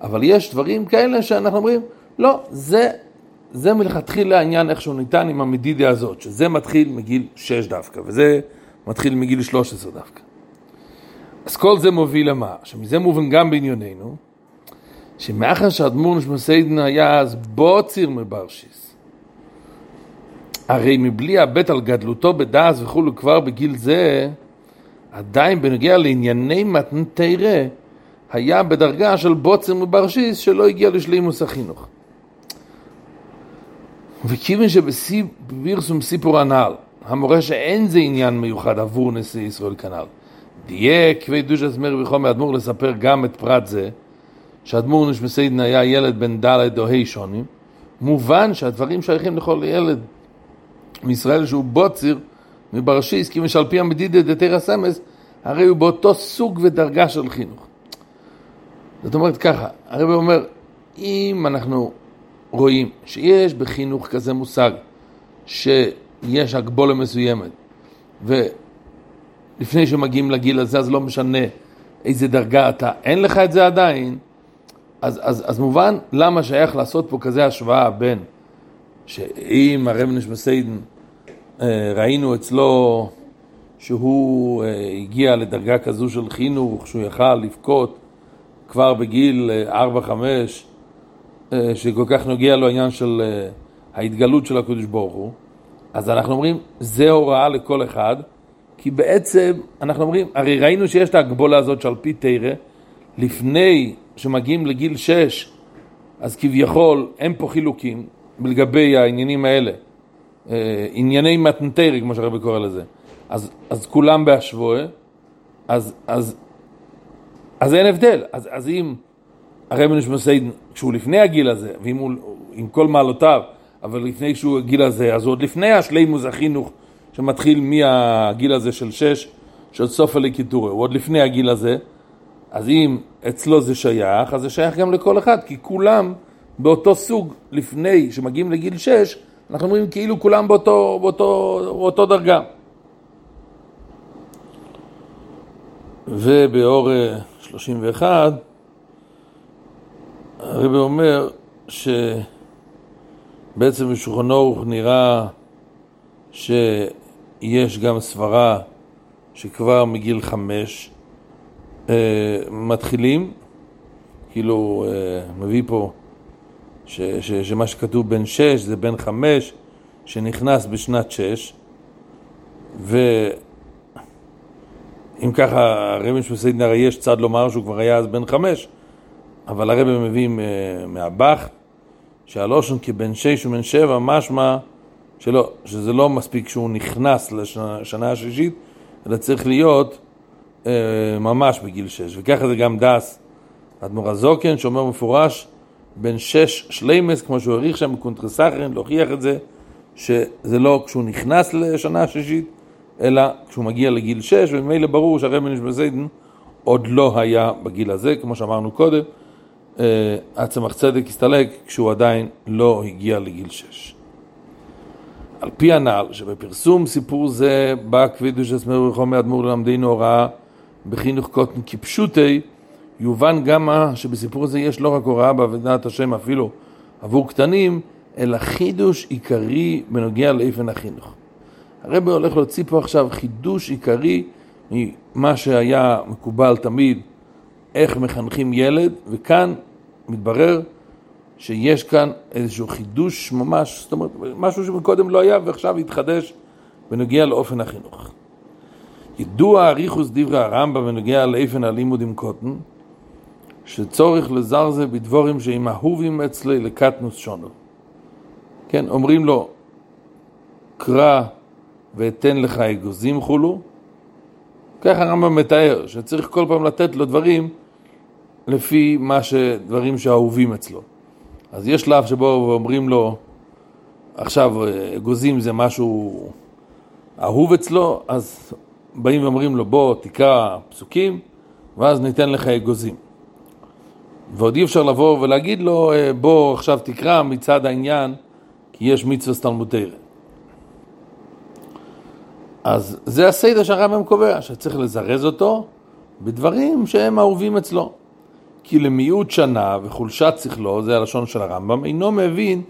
S1: אבל יש דברים כאלה שאנחנו אומרים, לא, זה, זה מלכתחילה העניין איך שהוא ניתן עם המדידה הזאת, שזה מתחיל מגיל 6 דווקא, וזה מתחיל מגיל 13 דווקא. אז כל זה מוביל למה? שמזה מובן גם בענייננו, שמאחר שאדמור נשמסיידן היה אז בוציר מברשיס, הרי מבלי הבט על גדלותו בדעס וכולו כבר בגיל זה, עדיין בנוגע לענייני מתן תרא, היה בדרגה של בוצר מברשיס שלא הגיע לשלימוס החינוך. וכיוון שבפרסום סיפור הנ"ל, המורה שאין זה עניין מיוחד עבור נשיא ישראל כנ"ל, דייק ודוש אסמר וחומר אדמו"ר לספר גם את פרט זה, שאדמו"ר נשמסיידן היה ילד בן ד' או ה' שונים, מובן שהדברים שייכים לכל ילד מישראל שהוא בוצר מבראשיס, כי משל פי המדידה דתר הסמס, הרי הוא באותו סוג ודרגה של חינוך. זאת אומרת ככה, הרב אומר, אם אנחנו רואים שיש בחינוך כזה מושג שיש הגבולה מסוימת, ולפני שמגיעים לגיל הזה, אז לא משנה איזה דרגה אתה, אין לך את זה עדיין, אז, אז, אז מובן למה שייך לעשות פה כזה השוואה בין שאם הרב נשמסיידן אה, ראינו אצלו שהוא אה, הגיע לדרגה כזו של חינוך, שהוא יכל לבכות כבר בגיל 4-5, אה, שכל כך נוגע לו העניין של ההתגלות של הקדוש ברוך הוא, אז אנחנו אומרים, זה הוראה לכל אחד, כי בעצם אנחנו אומרים, הרי ראינו שיש את ההגבולה הזאת שעל פי תרא, לפני שמגיעים לגיל 6, אז כביכול אין פה חילוקים לגבי העניינים האלה. אה, ענייני מתנתרי, כמו שהרבי קורא לזה, אז, אז כולם בהשוואה, אז, אז, אז אין הבדל. אז, אז אם הרבי נשמע כשהוא לפני הגיל הזה, ואם הוא עם כל מעלותיו, אבל לפני שהוא הגיל הזה, אז עוד לפני השלימוס החינוך שמתחיל מהגיל הזה של שש, של סוף הליקיטורי, הוא עוד לפני הגיל הזה, אז אם אצלו זה שייך, אז זה שייך גם לכל אחד, כי כולם באותו סוג לפני שמגיעים לגיל שש, אנחנו אומרים כאילו כולם באותו, באותו, באותו דרגה. ובאור 31 אה, הרב אומר שבעצם בשולחנו הוא נראה שיש גם סברה שכבר מגיל חמש אה, מתחילים, כאילו אה, מביא פה ש, ש, שמה שכתוב בין שש זה בין חמש שנכנס בשנת שש ואם ככה הרבי שמסיידנר יש צד לומר שהוא כבר היה אז בן חמש אבל הרבי מביא מהבח שהלשון כבן שש ובן שבע משמע שלא, שזה לא מספיק שהוא נכנס לשנה השלישית אלא צריך להיות אה, ממש בגיל שש. וככה זה גם דעת אדמו"ר הזקן שאומר מפורש בן שש שלימות, כמו שהוא האריך שם בקונטרס אחרון, להוכיח את זה, שזה לא כשהוא נכנס לשנה השישית, אלא כשהוא מגיע לגיל שש, וממילא ברור שהרבי נשבזיידן עוד לא היה בגיל הזה, כמו שאמרנו קודם, הצמח צדק הסתלק כשהוא עדיין לא הגיע לגיל שש. על פי הנ"ל, שבפרסום סיפור זה בא כבידוש אסמר וחומר אדמו"ר ללמדנו הוראה בחינוך קוטן כפשוטי, יובן גם שבסיפור הזה יש לא רק הוראה בעבודת השם אפילו עבור קטנים, אלא חידוש עיקרי בנוגע לאיפן החינוך. הרב הולך להוציא פה עכשיו חידוש עיקרי ממה שהיה מקובל תמיד, איך מחנכים ילד, וכאן מתברר שיש כאן איזשהו חידוש ממש, זאת אומרת, משהו שמקודם לא היה ועכשיו התחדש בנוגע לאופן החינוך. ידוע אריכוס דברי הרמב"ם בנוגע לאיפן הלימוד עם קוטן, שצורך לזרזה בדבורים שהם אהובים אצלי לקטנוס שונו. כן, אומרים לו, קרא ואתן לך אגוזים חולו. ככה הרמב"ם מתאר, שצריך כל פעם לתת לו דברים לפי מה שדברים שאהובים אצלו. אז יש שלב שבו אומרים לו, עכשיו אגוזים זה משהו אהוב אצלו, אז באים ואומרים לו, בוא תקרא פסוקים, ואז ניתן לך אגוזים. ועוד אי אפשר לבוא ולהגיד לו, אה, בוא עכשיו תקרא מצד העניין, כי יש מצווה תלמודי. אז זה הסדר שהרמב"ם קובע, שצריך לזרז אותו בדברים שהם אהובים אצלו. כי למיעוט שנה וחולשת שכלו, זה הלשון של הרמב"ם, אינו מבין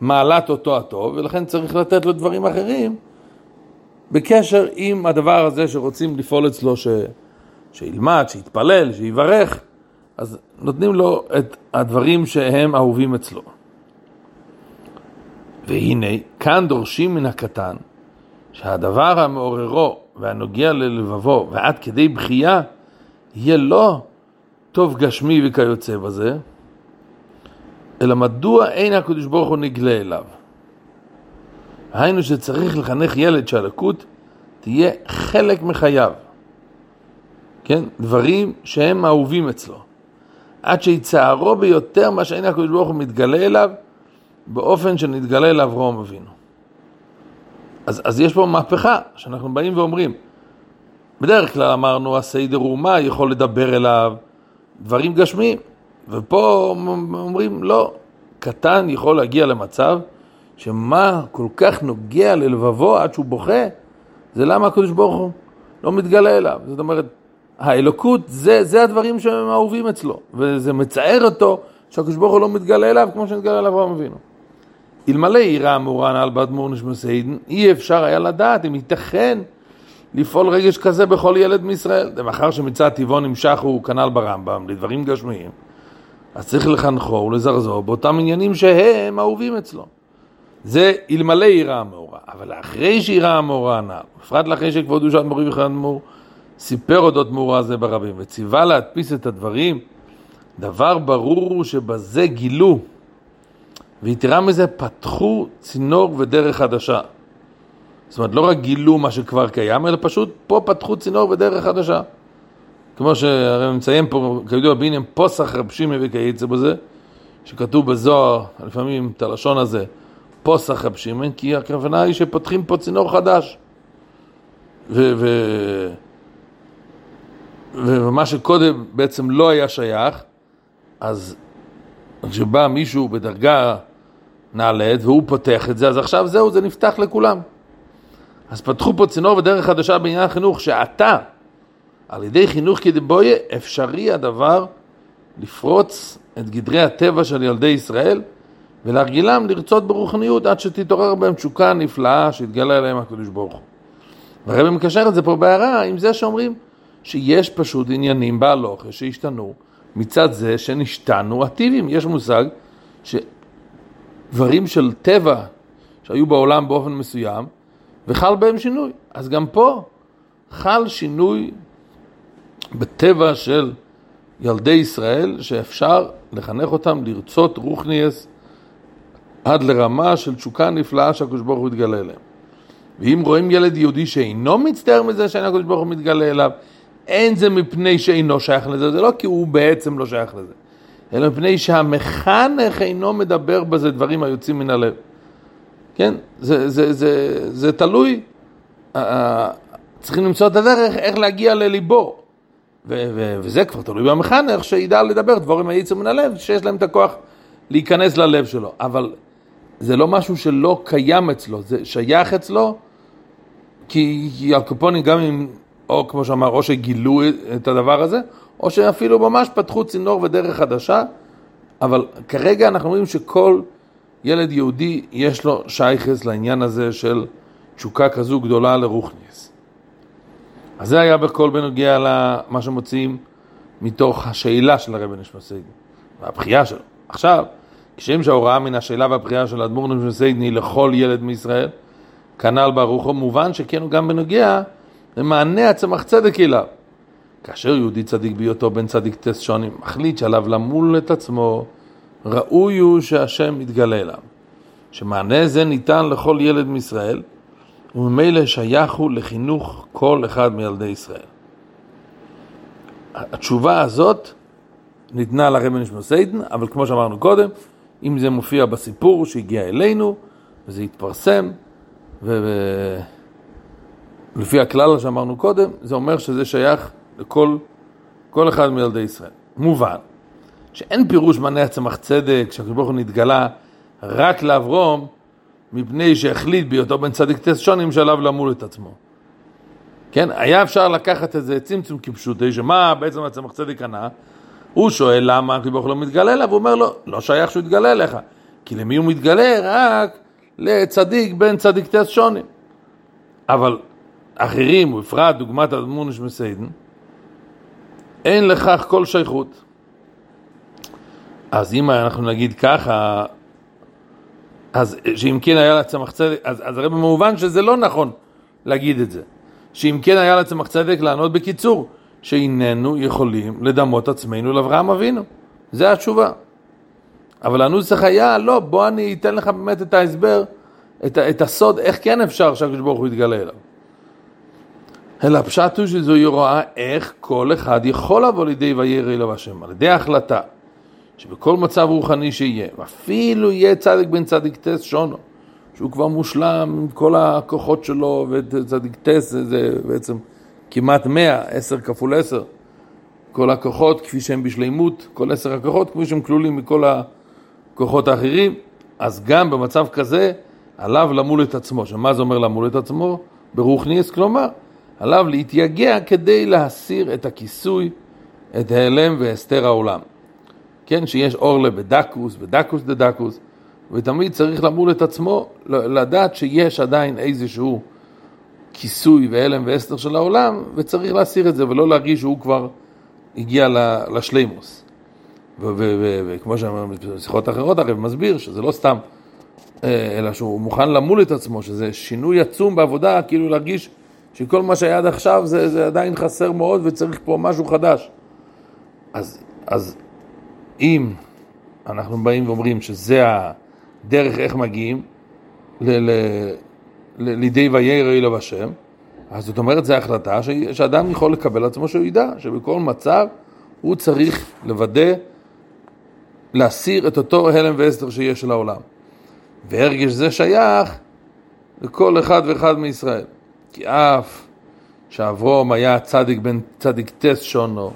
S1: מעלת אותו הטוב, ולכן צריך לתת לו דברים אחרים בקשר עם הדבר הזה שרוצים לפעול אצלו, ש... שילמד, שיתפלל, שיברך, אז נותנים לו את הדברים שהם אהובים אצלו. והנה, כאן דורשים מן הקטן, שהדבר המעוררו והנוגע ללבבו ועד כדי בכייה, יהיה לא טוב גשמי וכיוצא בזה, אלא מדוע אין הקדוש ברוך הוא נגלה אליו. היינו שצריך לחנך ילד שהלקות תהיה חלק מחייו. כן? דברים שהם אהובים אצלו. עד שיצערו ביותר מה שאין הקדוש ברוך הוא מתגלה אליו, באופן שנתגלה אליו רום אבינו. אז, אז יש פה מהפכה שאנחנו באים ואומרים. בדרך כלל אמרנו, הסיידר אומה יכול לדבר אליו דברים גשמיים, ופה אומרים, לא, קטן יכול להגיע למצב שמה כל כך נוגע ללבבו עד שהוא בוכה, זה למה הקדוש ברוך הוא לא מתגלה אליו. זאת אומרת, האלוקות, זה, זה הדברים שהם אהובים אצלו, וזה מצער אותו שהקדוש ברוך הוא לא מתגלה אליו כמו שנתגלה אליו אברהם אבינו. אלמלא יראה מורן על באדמו"ר נשמסיידן, אי אפשר היה לדעת אם ייתכן לפעול רגש כזה בכל ילד מישראל. ומאחר שמצד טבעו נמשך הוא כנ"ל ברמב"ם לדברים גשמיים, אז צריך לחנכו ולזרזו באותם עניינים שהם אהובים אצלו. זה אלמלא יראה המאורע, אבל אחרי שיראה המאורע הנ"ל, בפרט לאחרי שכבוד קדושת מורי וחייאת מור, סיפר אודות מאורע זה ברבים, וציווה להדפיס את הדברים, דבר ברור הוא שבזה גילו, ויתרה מזה פתחו צינור ודרך חדשה. זאת אומרת, לא רק גילו מה שכבר קיים, אלא פשוט פה פתחו צינור ודרך חדשה. כמו שהרי מציין פה, כידוע ביניהם פוסח רב שימי וכייצא בזה, שכתוב בזוהר, לפעמים את הלשון הזה, פוסח רב שמעון, כי הכוונה היא שפותחים פה צינור חדש. ו- ו- ומה שקודם בעצם לא היה שייך, אז כשבא מישהו בדרגה נעלית והוא פותח את זה, אז עכשיו זהו, זה נפתח לכולם. אז פתחו פה צינור ודרך חדשה בעניין החינוך, שעתה, על ידי חינוך כדבויה, אפשרי הדבר לפרוץ את גדרי הטבע של ילדי ישראל ולהרגילם לרצות ברוחניות עד שתתעורר בהם תשוקה נפלאה שהתגלה אליהם הקדוש ברוך הוא. והרבי מקשר את זה פה בהערה עם זה שאומרים שיש פשוט עניינים בהלוכה שהשתנו מצד זה שנשתנו הטיבים. יש מושג שדברים של טבע שהיו בעולם באופן מסוים וחל בהם שינוי. אז גם פה חל שינוי בטבע של ילדי ישראל שאפשר לחנך אותם לרצות רוחניאס עד לרמה של תשוקה נפלאה שהקדוש ברוך הוא יתגלה אליהם. ואם רואים ילד יהודי שאינו מצטער מזה שאין הקדוש ברוך הוא מתגלה אליו, אין זה מפני שאינו שייך לזה, זה לא כי הוא בעצם לא שייך לזה, אלא מפני שהמחנך אינו מדבר בזה דברים היוצאים מן הלב. כן? זה, זה, זה, זה תלוי, צריכים למצוא את הדרך איך להגיע לליבו. ו- ו- וזה כבר תלוי במחנך שידע לדבר דבורים היצאו מן הלב, שיש להם את הכוח להיכנס ללב שלו. אבל זה לא משהו שלא קיים אצלו, זה שייך אצלו, כי הקופונים גם אם, או כמו שאמר, או שגילו את הדבר הזה, או שאפילו ממש פתחו צינור ודרך חדשה, אבל כרגע אנחנו רואים שכל ילד יהודי יש לו שייכס לעניין הזה של תשוקה כזו גדולה לרוחניאס. אז זה היה בכל בנוגע למה שמוצאים מתוך השאלה של הרבי נשמע והבחייה שלו. עכשיו, כשם שההוראה מן השאלה והבחירה של האדמו"ר נמשל סיידני לכל ילד מישראל, כנ"ל ברוך הוא, מובן שכן הוא גם בנוגע למענה הצמח צדק אליו. כאשר יהודי צדיק בהיותו בן צדיק טס שונים מחליט שעליו למול את עצמו, ראוי הוא שהשם יתגלה אליו. שמענה זה ניתן לכל ילד מישראל, וממילא שייך הוא לחינוך כל אחד מילדי ישראל. התשובה הזאת ניתנה לרבי נשמע סיידן, אבל כמו שאמרנו קודם, אם זה מופיע בסיפור שהגיע אלינו, וזה התפרסם, ולפי הכלל שאמרנו קודם, זה אומר שזה שייך לכל כל אחד מילדי ישראל. מובן שאין פירוש מנה צמח צדק, שהקדוש ברוך הוא נתגלה רק לאברום, מפני שהחליט בהיותו בן צדיק טס שונים שעליו למול את עצמו. כן, היה אפשר לקחת איזה צמצום כפשוטי, שמה בעצם הצמח צדק ענה? הוא שואל למה הקדוש ברוך הוא לא מתגלה אליו, הוא אומר לו, לא שייך שהוא יתגלה אליך, כי למי הוא מתגלה? רק לצדיק בן צדיק טס שונים. אבל אחרים, ובפרט דוגמת אדמונש מסיידן, אין לכך כל שייכות. אז אם אנחנו נגיד ככה, אז שאם כן היה לצמח צדק, אז, אז הרי במובן שזה לא נכון להגיד את זה. שאם כן היה לצמח צדק לענות בקיצור, שאיננו יכולים לדמות עצמנו לאברהם אבינו. זה התשובה. אבל הנוסח היה, לא, בוא אני אתן לך באמת את ההסבר, את, את הסוד, איך כן אפשר שהקדוש ברוך הוא יתגלה אליו. אלא הפשט הוא שזוהי רואה איך כל אחד יכול לבוא לידי וירא אלוהו השם, על ידי החלטה, שבכל מצב רוחני שיהיה, ואפילו יהיה צדיק בן צדיק טס שונו, שהוא כבר מושלם עם כל הכוחות שלו, וצדיק טס זה בעצם כמעט מאה, עשר כפול עשר, כל הכוחות כפי שהם בשלימות, כל עשר הכוחות כפי שהם כלולים מכל הכוחות האחרים, אז גם במצב כזה, עליו למול את עצמו, שמה זה אומר למול את עצמו? ברוך ניאס, כלומר, עליו להתייגע כדי להסיר את הכיסוי, את ההלם והסתר העולם. כן, שיש אורלה בדקוס, בדקוס דדקוס, ותמיד צריך למול את עצמו, לדעת שיש עדיין איזשהו כיסוי והלם והסתר של העולם, וצריך להסיר את זה ולא להרגיש שהוא כבר הגיע לשלימוס. וכמו שאמרנו בשיחות אחרות, הרב מסביר שזה לא סתם, אה, אלא שהוא מוכן למול את עצמו, שזה שינוי עצום בעבודה, כאילו להרגיש שכל מה שהיה עד עכשיו זה, זה עדיין חסר מאוד וצריך פה משהו חדש. אז, אז אם אנחנו באים ואומרים שזה הדרך איך מגיעים ל, ל, ל, לידי וירא אלוהו השם, אז זאת אומרת זו החלטה ש, שאדם יכול לקבל עצמו שהוא ידע שבכל מצב הוא צריך לוודא, להסיר את אותו הלם ואסתר שיש של העולם. והרגש זה שייך לכל אחד ואחד מישראל. כי אף שאברום היה צדיק בן צדיק טס שונו,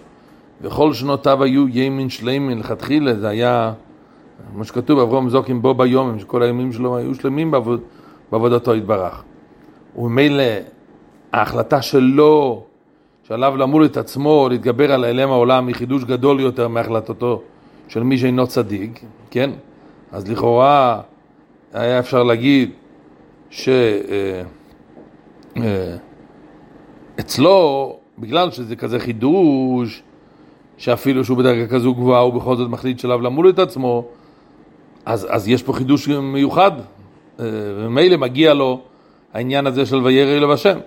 S1: וכל שנותיו היו ימין שלמים, לכתחילה זה היה, כמו שכתוב, אברום זוקים בו ביומים, שכל הימים שלו היו שלמים בעבוד, בעבודתו יתברך. וממילא ההחלטה שלו, שעליו למול את עצמו, להתגבר על אילם העולם, היא חידוש גדול יותר מהחלטתו של מי שאינו צדיק, כן? אז לכאורה היה אפשר להגיד ש... אה, אה, בגלל שזה כזה חידוש, שאפילו שהוא בדרגה כזו גבוהה, הוא בכל זאת מחליט שלב למול את עצמו, אז, אז יש פה חידוש מיוחד, אה, וממילא מגיע לו העניין הזה של וירא אלוהו השם.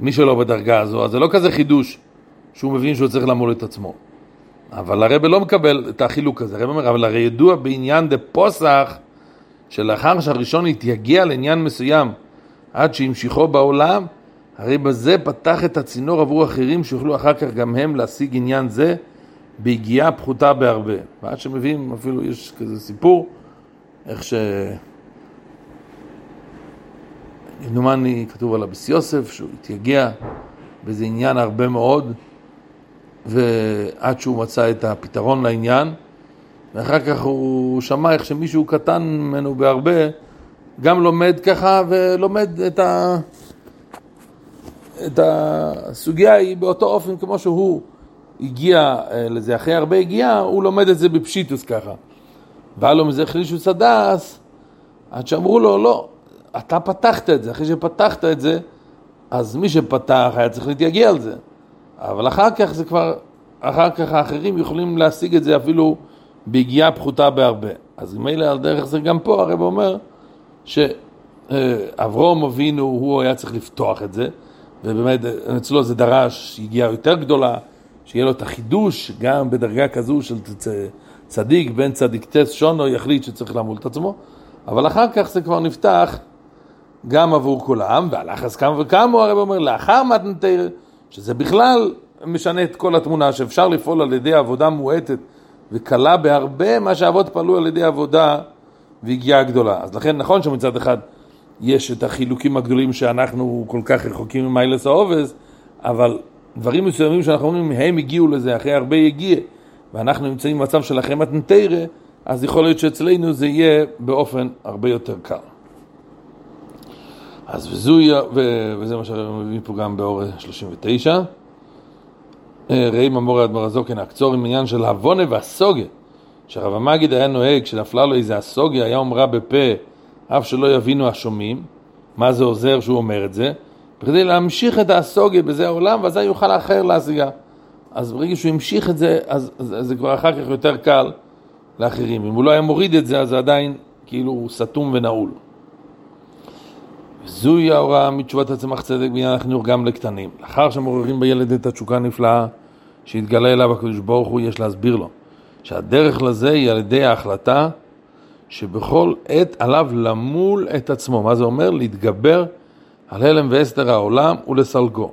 S1: מי שלא בדרגה הזו, אז זה לא כזה חידוש שהוא מבין שהוא צריך למול את עצמו. אבל הרב לא מקבל את החילוק הזה, הרב אומר, אבל הרי ידוע בעניין דה פוסח, שלאחר שהראשון התייגע לעניין מסוים עד שהמשיכו בעולם, הרי בזה פתח את הצינור עבור אחרים שיוכלו אחר כך גם הם להשיג עניין זה ביגיעה פחותה בהרבה. ועד שמביאים, אפילו יש כזה סיפור, איך ש... דומני כתוב על אביס יוסף, שהוא התייגע באיזה עניין הרבה מאוד, ועד שהוא מצא את הפתרון לעניין, ואחר כך הוא שמע איך שמישהו קטן ממנו בהרבה, גם לומד ככה ולומד את ה... את הסוגיה היא באותו אופן כמו שהוא הגיע אה, לזה, אחרי הרבה הגיעה, הוא לומד את זה בפשיטוס ככה. והיה לו מזה חלישוס הדס, עד שאמרו לו, לא, אתה פתחת את זה, אחרי שפתחת את זה, אז מי שפתח היה צריך להתייגע על זה. אבל אחר כך זה כבר, אחר כך האחרים יכולים להשיג את זה אפילו ביגיעה פחותה בהרבה. אז מילא על דרך זה גם פה הרב אומר שאברום אבינו, הוא היה צריך לפתוח את זה, ובאמת אצלו זה דרש יגיעה יותר גדולה, שיהיה לו את החידוש גם בדרגה כזו של צדיק, בן צדיק טס שונו יחליט שצריך למול את עצמו, אבל אחר כך זה כבר נפתח גם עבור כולם, והלך אז כמה וכמה, הרב אומר, לאחר מתנתר, שזה בכלל משנה את כל התמונה, שאפשר לפעול על ידי עבודה מועטת וקלה בהרבה מה שאבות פעלו על ידי עבודה והגיעה גדולה. אז לכן נכון שמצד אחד יש את החילוקים הגדולים שאנחנו כל כך רחוקים ממיילס העובס, אבל דברים מסוימים שאנחנו אומרים, הם הגיעו לזה אחרי הרבה יגיע, ואנחנו נמצאים במצב של אחרי מתנתרא, אז יכול להיות שאצלנו זה יהיה באופן הרבה יותר קל. אז וזוי, וזה מה מביא פה גם באור 39. אה, ראי ממורי אדמר הזוקן, הקצור עם עניין של הבונה והסוגה, שהרב המגיד היה נוהג, כשנפלה לו איזה הסוגה, היה אומרה בפה, אף שלא יבינו השומעים, מה זה עוזר שהוא אומר את זה, בכדי להמשיך את הסוגה בזה העולם, ואז יוכל האחר להשיגה. אז ברגע שהוא המשיך את זה, אז, אז, אז זה כבר אחר כך יותר קל לאחרים. אם הוא לא היה מוריד את זה, אז זה עדיין כאילו הוא סתום ונעול. זוהי ההוראה מתשובת הצמח צדק בעניין החינוך גם לקטנים. לאחר שמעוררים בילד את התשוקה הנפלאה שהתגלה אליו הקדוש ברוך הוא, יש להסביר לו שהדרך לזה היא על ידי ההחלטה שבכל עת עליו למול את עצמו. מה זה אומר? להתגבר על הלם ואסתר העולם ולסלגו.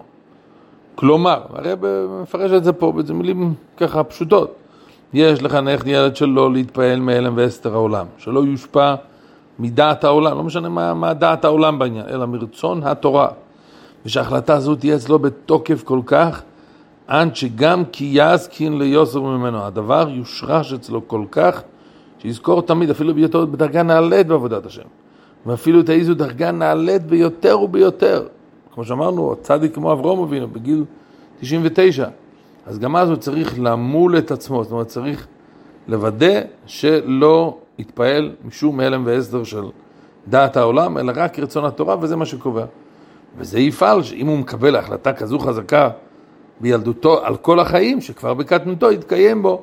S1: כלומר, הרב מפרש את זה פה, זה מילים ככה פשוטות. יש לחנך ילד שלו להתפעל מהלם ואסתר העולם, שלא יושפע מדעת העולם, לא משנה מה, מה דעת העולם בעניין, אלא מרצון התורה. ושההחלטה הזו תהיה אצלו בתוקף כל כך, עד שגם כי יזקין ליוסר ממנו, הדבר יושרש אצלו כל כך, שיזכור תמיד, אפילו בהיותו בדרגה נעלית בעבודת השם. ואפילו תעיזו דרגה נעלית ביותר וביותר. כמו שאמרנו, צדיק כמו אברום אבינו, בגיל 99. אז גם אז הוא צריך למול את עצמו, זאת אומרת, צריך לוודא שלא יתפעל משום הלם והסדר של דעת העולם, אלא רק רצון התורה, וזה מה שקובע. וזה יפעל שאם הוא מקבל החלטה כזו חזקה בילדותו על כל החיים, שכבר בקטנותו יתקיים בו,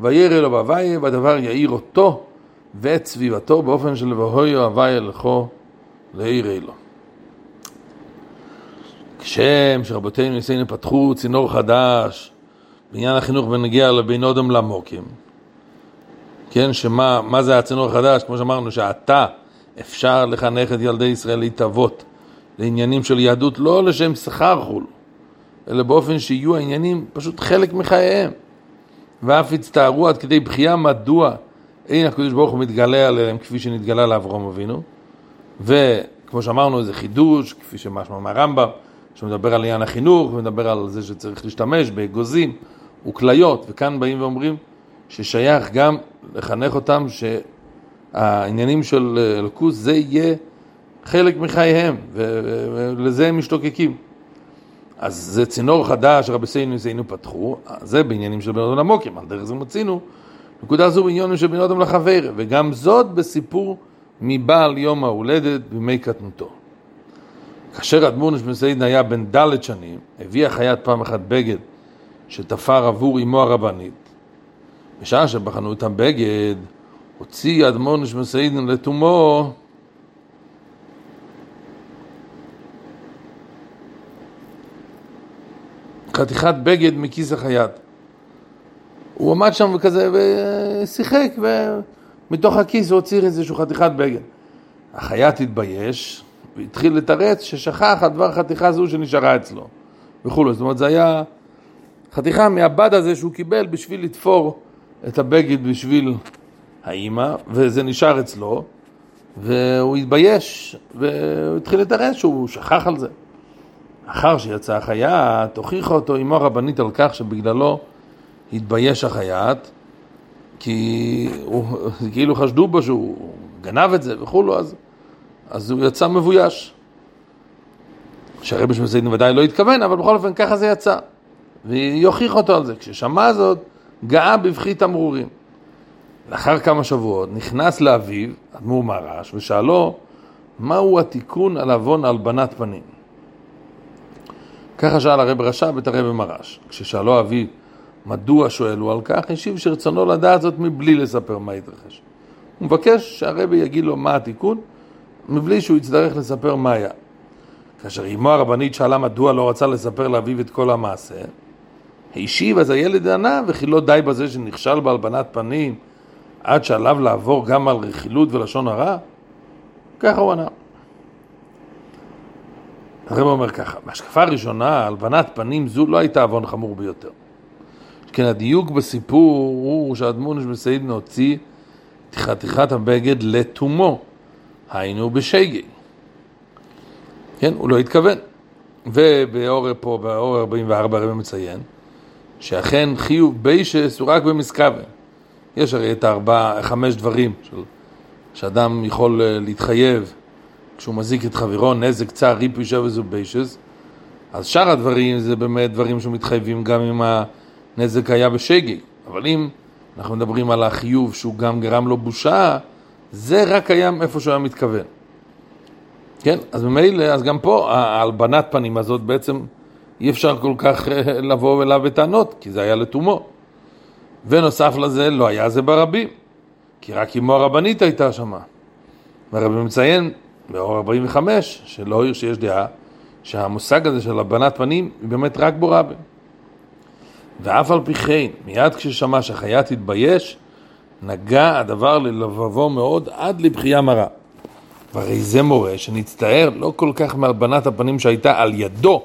S1: וירא לו בהוויה, והדבר יאיר אותו ואת סביבתו באופן של והויו הוויה לכו לעירי לו. כשם שרבותינו ניסינו פתחו צינור חדש בעניין החינוך בנגיע לבין אודם למוקים, כן, שמה מה זה הצינור החדש? כמו שאמרנו, שעתה אפשר לחנך את ילדי ישראל להתאבות לעניינים של יהדות, לא לשם שכר חול, אלא באופן שיהיו העניינים פשוט חלק מחייהם. ואף הצטערו עד כדי בכייה מדוע אין הקדוש ברוך הוא מתגלה עליהם כפי שנתגלה לאברהם אבינו. וכמו שאמרנו, זה חידוש, כפי שמשמע מהרמב"ם, שמדבר על עניין החינוך, ומדבר על זה שצריך להשתמש באגוזים וכליות, וכאן באים ואומרים ששייך גם לחנך אותם שהעניינים של אלוקוס זה יהיה חלק מחייהם, ולזה הם משתוקקים. אז זה צינור חדש, רבי סיינו וסיינו פתחו, זה בעניינים של בן אדם למוקים, על דרך זה מצינו. נקודה זו בעניינים של בן אדם לחבר, וגם זאת בסיפור מבעל יום ההולדת בימי קטנותו. כאשר אדמו"ר נשמע היה בן ד' שנים, הביא החייט פעם אחת בגד שתפר עבור אמו הרבנית. בשעה שבחנו את הבגד, הוציא אדמו"ר נשמע לתומו חתיכת בגד מכיס החייט. הוא עמד שם וכזה ושיחק, ומתוך הכיס הוא הוציא איזושהי חתיכת בגד. החייט התבייש, והתחיל לתרץ ששכח על דבר חתיכה זו שנשארה אצלו, וכולו. זאת אומרת, זה היה חתיכה מהבד הזה שהוא קיבל בשביל לתפור את הבגד בשביל האימא, וזה נשאר אצלו, והוא התבייש, והוא התחיל לתרץ שהוא שכח על זה. אחר שיצא החייט, הוכיחה אותו אמו הרבנית על כך שבגללו התבייש החייט, כי הוא, כאילו חשדו בו שהוא גנב את זה וכולו, אז, אז הוא יצא מבויש. שהרבי שמסיידן ודאי לא התכוון, אבל בכל אופן ככה זה יצא. והיא הוכיחה אותו על זה. כששמע זאת, גאה בבכי תמרורים. לאחר כמה שבועות נכנס לאביו, אדמו"ר מרש, ושאלו מהו התיקון על עוון הלבנת פנים. ככה שאל הרב רש"ב את הרב מרש. כששאלו אביו מדוע שואל הוא על כך, השיב שרצונו לדעת זאת מבלי לספר מה התרחש. הוא מבקש שהרבי יגיד לו מה התיקון, מבלי שהוא יצטרך לספר מה היה. כאשר אמו הרבנית שאלה מדוע לא רצה לספר לאביו את כל המעשה, השיב אז הילד ענה, וכי לא די בזה שנכשל בהלבנת פנים, עד שעליו לעבור גם על רכילות ולשון הרע? ככה הוא ענה. הרב אומר ככה, בהשקפה הראשונה, הלבנת פנים זו לא הייתה עוון חמור ביותר. כן, הדיוק בסיפור הוא שהאדמון שבסעידן הוציא את חתיכת הבגד לתומו, היינו בשגג. כן, הוא לא התכוון. ובאור פה, באור 44 הרב מציין, שאכן חיוב ביישס הוא רק במסכוון. יש הרי את הארבע, חמש דברים של, שאדם יכול אה, להתחייב כשהוא מזיק את חברו, נזק, צער, ריפוי, שבס וביישס. אז שאר הדברים זה באמת דברים שמתחייבים גם אם הנזק היה בשגג. אבל אם אנחנו מדברים על החיוב שהוא גם גרם לו בושה, זה רק קיים איפה שהוא היה מתכוון. כן, אז ממילא, אז גם פה ההלבנת פנים הזאת בעצם אי אפשר כל כך אה, לבוא אליו בטענות, כי זה היה לתומו. ונוסף לזה, לא היה זה ברבים, כי רק אמו הרבנית הייתה שמה. והרבי מציין באור 45, שלא העיר שיש דעה, שהמושג הזה של הלבנת פנים היא באמת רק בו רבי. ואף על פי כן, מיד כששמע שהחיה תתבייש, נגע הדבר ללבבו מאוד עד לבכייה מרה. והרי זה מורה שנצטער לא כל כך מהלבנת הפנים שהייתה על ידו,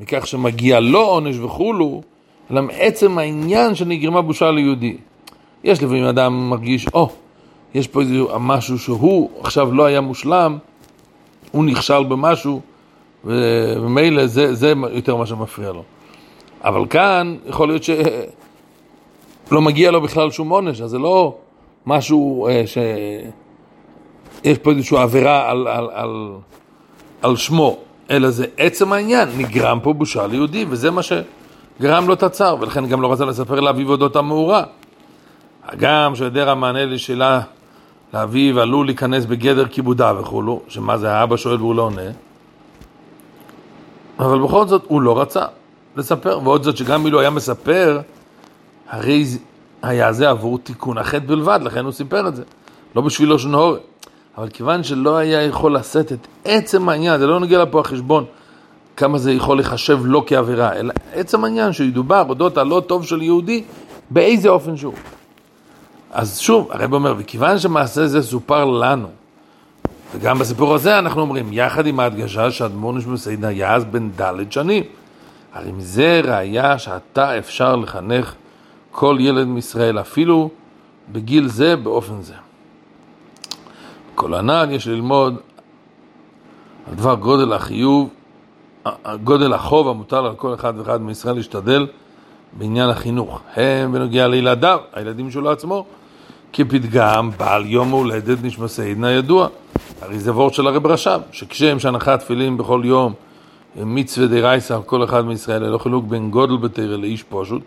S1: מכך שמגיע לו עונש וכולו, אלא מעצם העניין שנגרמה בושה ליהודי. יש לפעמים אדם מרגיש, או, oh, יש פה איזה משהו שהוא עכשיו לא היה מושלם, הוא נכשל במשהו, וממילא זה, זה יותר מה שמפריע לו. אבל כאן יכול להיות שלא מגיע לו בכלל שום עונש, אז זה לא משהו אה, ש... יש פה איזושהי עבירה על, על, על, על שמו, אלא זה עצם העניין, נגרם פה בושה ליהודי, וזה מה שגרם לו את הצער, ולכן גם לא רצה לספר לאביו אודות המאורע. הגם שהיעדר המענה לשאלה לאביו עלול להיכנס בגדר כיבודה וכולו, שמה זה האבא שואל והוא לא עונה, אבל בכל זאת הוא לא רצה לספר, ועוד זאת שגם אילו היה מספר, הרי היה זה עבור תיקון החטא בלבד, לכן הוא סיפר את זה, לא בשבילו שנהורת. אבל כיוון שלא היה יכול לשאת את עצם העניין, זה לא נגיע לפה החשבון כמה זה יכול לחשב לא כעבירה, אלא עצם העניין שידובר אודות הלא טוב של יהודי באיזה אופן שהוא. אז שוב, הרב אומר, וכיוון שמעשה זה סופר לנו, וגם בסיפור הזה אנחנו אומרים, יחד עם ההדגשה שאדמו"ר נשמע היה אז בן ד' שנים, הרי מזה ראיה שעתה אפשר לחנך כל ילד מישראל, אפילו בגיל זה באופן זה. כל הנ"ל יש ללמוד על דבר גודל החיוב, גודל החוב המוטל על כל אחד ואחד מישראל להשתדל בעניין החינוך. הם בנוגע לילדיו, הילדים שלו עצמו, כפתגם בעל יום הולדת נשמע סיידנה ידוע. הרי זה וורד של הרב רש"ב, שכשם שהנחת תפילין בכל יום מצווה דרייסה על כל אחד מישראל, ללא חילוק בין גודל בתרא לאיש פשוט,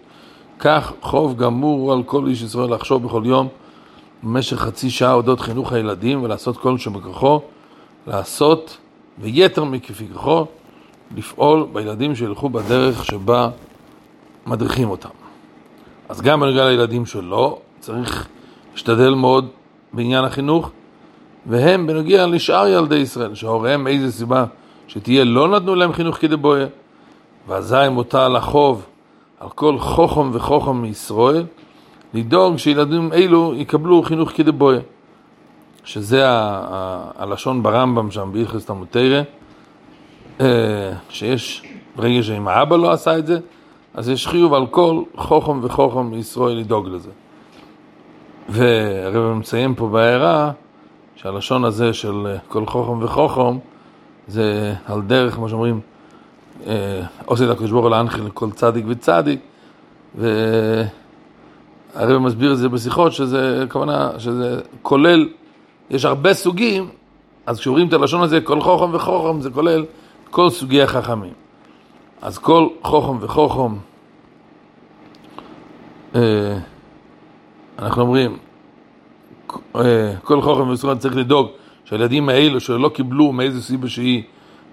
S1: כך חוב גמור על כל איש ישראל לחשוב בכל יום במשך חצי שעה אודות חינוך הילדים ולעשות כל שבכוחו, לעשות ויתר מכפי כוחו, לפעול בילדים שילכו בדרך שבה מדריכים אותם. אז גם בנוגע לילדים שלו, צריך להשתדל מאוד בעניין החינוך, והם בנוגע לשאר ילדי ישראל, שהוריהם מאיזה סיבה שתהיה לא נתנו להם חינוך כדבויה, ואזי מוטל החוב על כל חוכם וחוכם מישראל, לדאוג שילדים אלו יקבלו חינוך כדבויה, שזה הלשון ברמב"ם שם, בהלכס תמותרא, אה, שיש, ברגע שאם האבא לא עשה את זה, אז יש חיוב על כל חוכם וחוכם מישראל לדאוג לזה. והרב מציין פה בהערה שהלשון הזה של אה, כל חוכם וחוכם זה על דרך, כמו שאומרים, אה, עושה את הקדוש ברוך הוא להנחיל לכל צדיק וצדיק, והרב מסביר את זה בשיחות, שזה כוונה, שזה כולל, יש הרבה סוגים, אז כשאומרים את הלשון הזה, כל חוכם וחוכם, זה כולל כל סוגי החכמים. אז כל חוכם וחוכם, אה, אנחנו אומרים, אה, כל חוכם וישראל צריך לדאוג שהילדים האלו שלא קיבלו מאיזו סיבה שהיא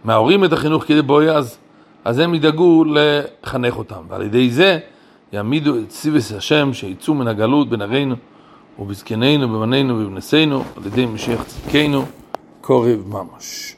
S1: מההורים את החינוך כדי בואי אז, אז הם ידאגו לחנך אותם. ועל ידי זה יעמידו את סיבס השם שיצאו מן הגלות בנערינו ובזקנינו, בבנינו ובבנסינו, על ידי משיח צדקנו, קורב ממש.